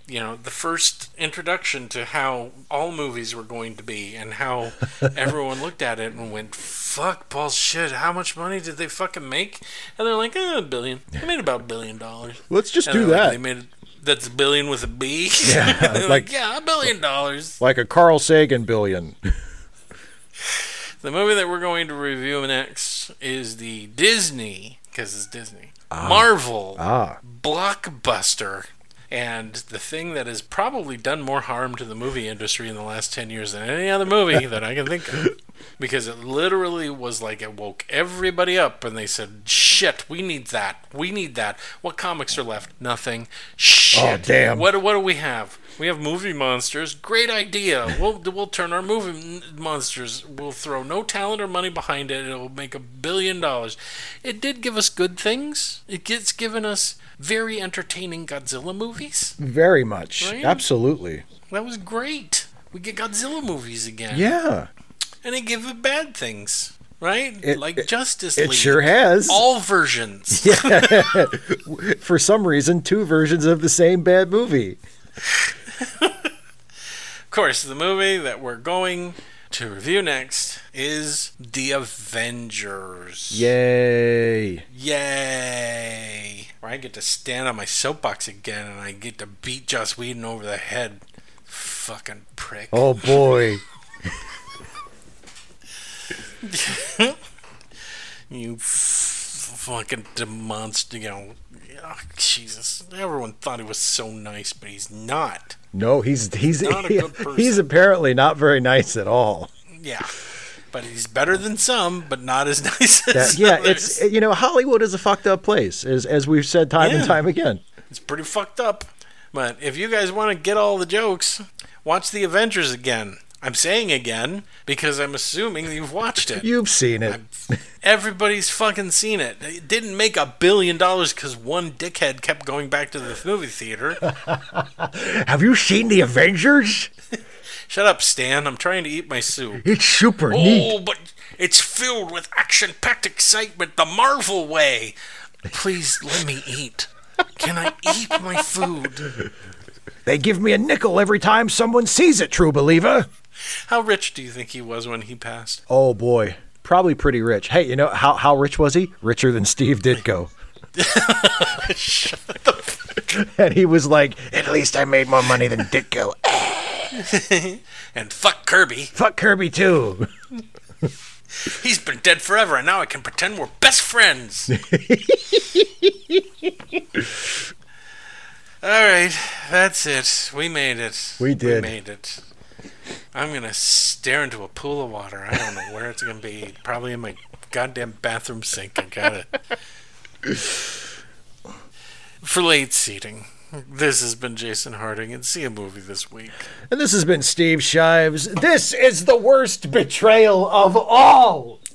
you know the first introduction to how all movies were going to be and how everyone looked at it and went fuck bullshit how much money did they fucking make and they're like eh, a billion they made about a billion dollars Let's just and do they're like, that. They made that's a billion with a B. Yeah, like, like- yeah, a billion dollars. Like a Carl Sagan billion. The movie that we're going to review next is the Disney, because it's Disney, Marvel Ah. blockbuster. And the thing that has probably done more harm to the movie industry in the last 10 years than any other movie that I can think of. Because it literally was like it woke everybody up and they said, shit, we need that. We need that. What comics are left? Nothing. Shit. Oh, damn. What, what do we have? We have movie monsters. Great idea. We'll, we'll turn our movie monsters. We'll throw no talent or money behind it. It'll make a billion dollars. It did give us good things. It gets given us very entertaining Godzilla movies. Very much. Right? Absolutely. That was great. We get Godzilla movies again. Yeah. And they give it bad things, right? It- like it- Justice It sure has. All versions. For some reason, two versions of the same bad movie. Of course, the movie that we're going to review next is The Avengers. Yay. Yay! Where I get to stand on my soapbox again and I get to beat Joss Whedon over the head. Fucking prick. Oh boy. You fucking demonst, you know. oh, Jesus. Everyone thought he was so nice, but he's not. No, he's he's Not a good person. he's apparently not very nice at all. Yeah. But he's better than some, but not as nice That, as yeah, others. it's you know Hollywood is a fucked up place, as as we've said time Yeah. and time again. It's pretty fucked up. But if you guys want to get all the jokes, watch The Avengers again. I'm saying again because I'm assuming you've watched it. You've seen it. Everybody's fucking seen it. It didn't make a billion dollars because one dickhead kept going back to the movie theater. Have you seen the Avengers? Shut up, Stan. I'm trying to eat my soup. It's super Oh, neat. but it's filled with action packed excitement the Marvel way. Please let me eat. Can I eat my food? They give me a nickel every time someone sees it, true believer. How rich do you think he was when he passed? Oh boy, probably pretty rich. Hey, you know how how rich was he? Richer than Steve Ditko. and he was like, "At least I made more money than Ditko." And fuck Kirby. Fuck Kirby too. He's been dead forever, and now I can pretend we're best friends. All right, that's it. We made it. We did. We made it. I'm gonna stare into a pool of water. I don't know where it's gonna be. Probably in my goddamn bathroom sink. I got it. For late seating, this has been Jason Harding, and see a movie this week. And this has been Steve Shives. This is the worst betrayal of all.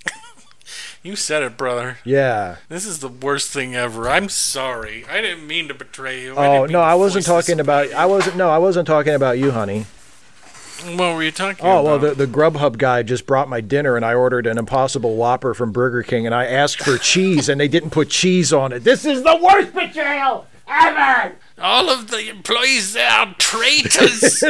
You said it, brother. Yeah. This is the worst thing ever. I'm sorry. I didn't mean to betray you. Oh didn't no, I wasn't talking about. I wasn't. No, I wasn't talking about you, honey. What were you talking oh, about? Oh about? well, the the Grubhub guy just brought my dinner, and I ordered an Impossible Whopper from Burger King, and I asked for cheese, and they didn't put cheese on it. This is the worst betrayal ever. All of the employees there are traitors.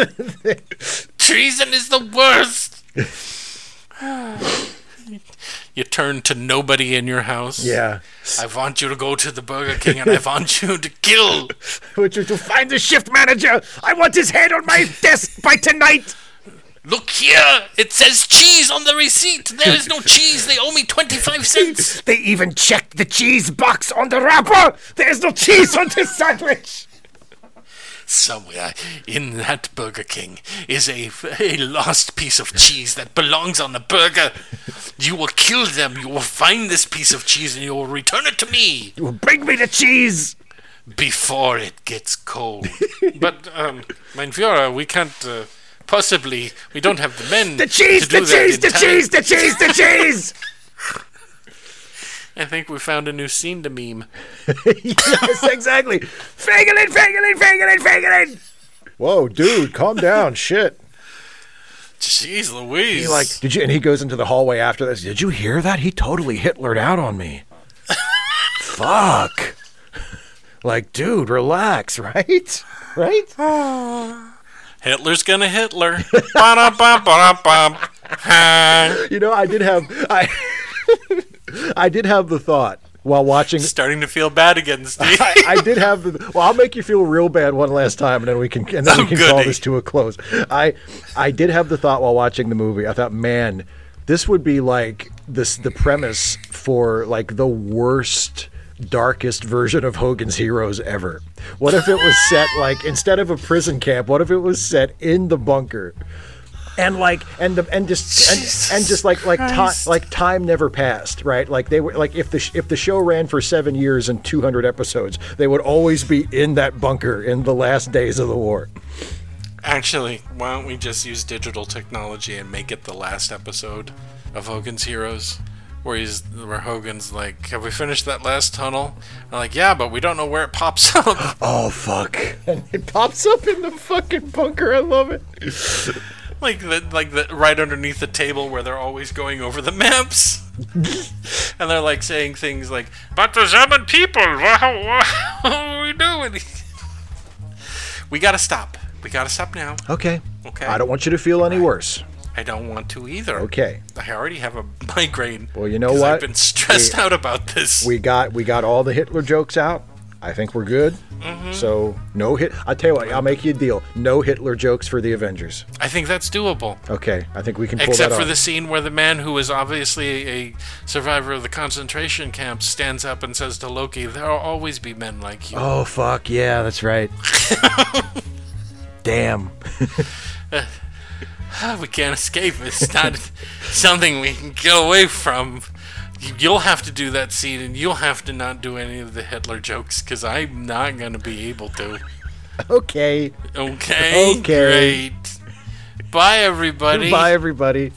Treason is the worst. you turn to nobody in your house. Yeah, I want you to go to the Burger King and I want you to kill. would you to find the shift manager? I want his head on my desk by tonight. Look here, it says cheese on the receipt. There is no cheese. They owe me 25 cents. They even checked the cheese box on the wrapper. There's no cheese on this sandwich. Somewhere in that Burger King is a, a lost piece of cheese that belongs on the burger. You will kill them. You will find this piece of cheese and you will return it to me You will Bring me the cheese. before it gets cold. but, um, mein Führer, we can't uh, possibly. We don't have the men. The cheese, to do the cheese, the time. cheese, the cheese, the cheese. I think we found a new scene to meme. yes, exactly. Fegelein, Fegelein, Fegelein, Fegelein. Whoa, dude, calm down. Shit. Jeez Louise. He like, did you? And he goes into the hallway after this. Did you hear that? He totally Hitlered out on me. Fuck. Like, dude, relax, right? Right? Hitler's gonna Hitler. You know, I did have I I did have the thought while watching Starting to feel bad again, Steve. I, I did have the. Well, I'll make you feel real bad one last time, and then we can and then Oh, we can call this to a close. I I did have the thought while watching the movie. I thought, man, this would be like this the premise for like the worst darkest version of Hogan's Heroes ever. What if it was set like instead of a prison camp? What if it was set in the bunker? And like and the and just and, and just like like time like time never passed right like they were like if the sh- if the show ran for seven years and 200 episodes they would always be in that bunker in the last days of the war Actually, why don't we just use digital technology and make it the last episode of Hogan's Heroes? Where he's where Hogan's like, Have we finished that last tunnel? I'm like, Yeah, but we don't know where it pops up. oh fuck and it pops up in the fucking bunker i love it like the like the right underneath the table where they're always going over the maps. and they're like saying things like, But the German people, what, what are we doing? we gotta stop. We gotta stop now. okay Okay. i don't want you to feel any worse I don't want to either. okay I already have a migraine. Well, you know what? I've been stressed We- out about this. we got we got all the hitler jokes out i think we're good Mm-hmm. so no hit i'll tell you what i'll make you a deal no hitler jokes for the avengers I think that's doable. okay i think we can pull Except that for off. the scene where the man who is obviously a survivor of the concentration camp stands up and says to Loki, There'll always be men like you. Oh fuck yeah, that's right. Damn. we can't escape. It's not something we can get away from. You- You'll have to do that scene, and you'll have to not do any of the Hitler jokes, because I'm not going to be able to. Okay. Okay? Okay. Great. Bye, everybody. Bye everybody.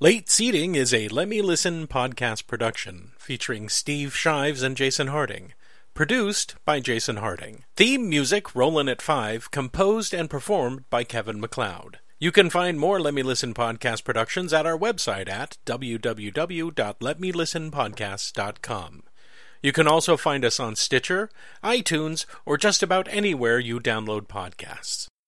Late Seating is a Let Me Listen podcast production featuring Steve Shives and Jason Harding. Produced by Jason Harding. Theme music Rollin' at 5, composed and performed by Kevin MacLeod. You can find more Let Me Listen podcast productions at our website at www.letmelistenpodcast.com. You can also find us on Stitcher, iTunes, or just about anywhere you download podcasts.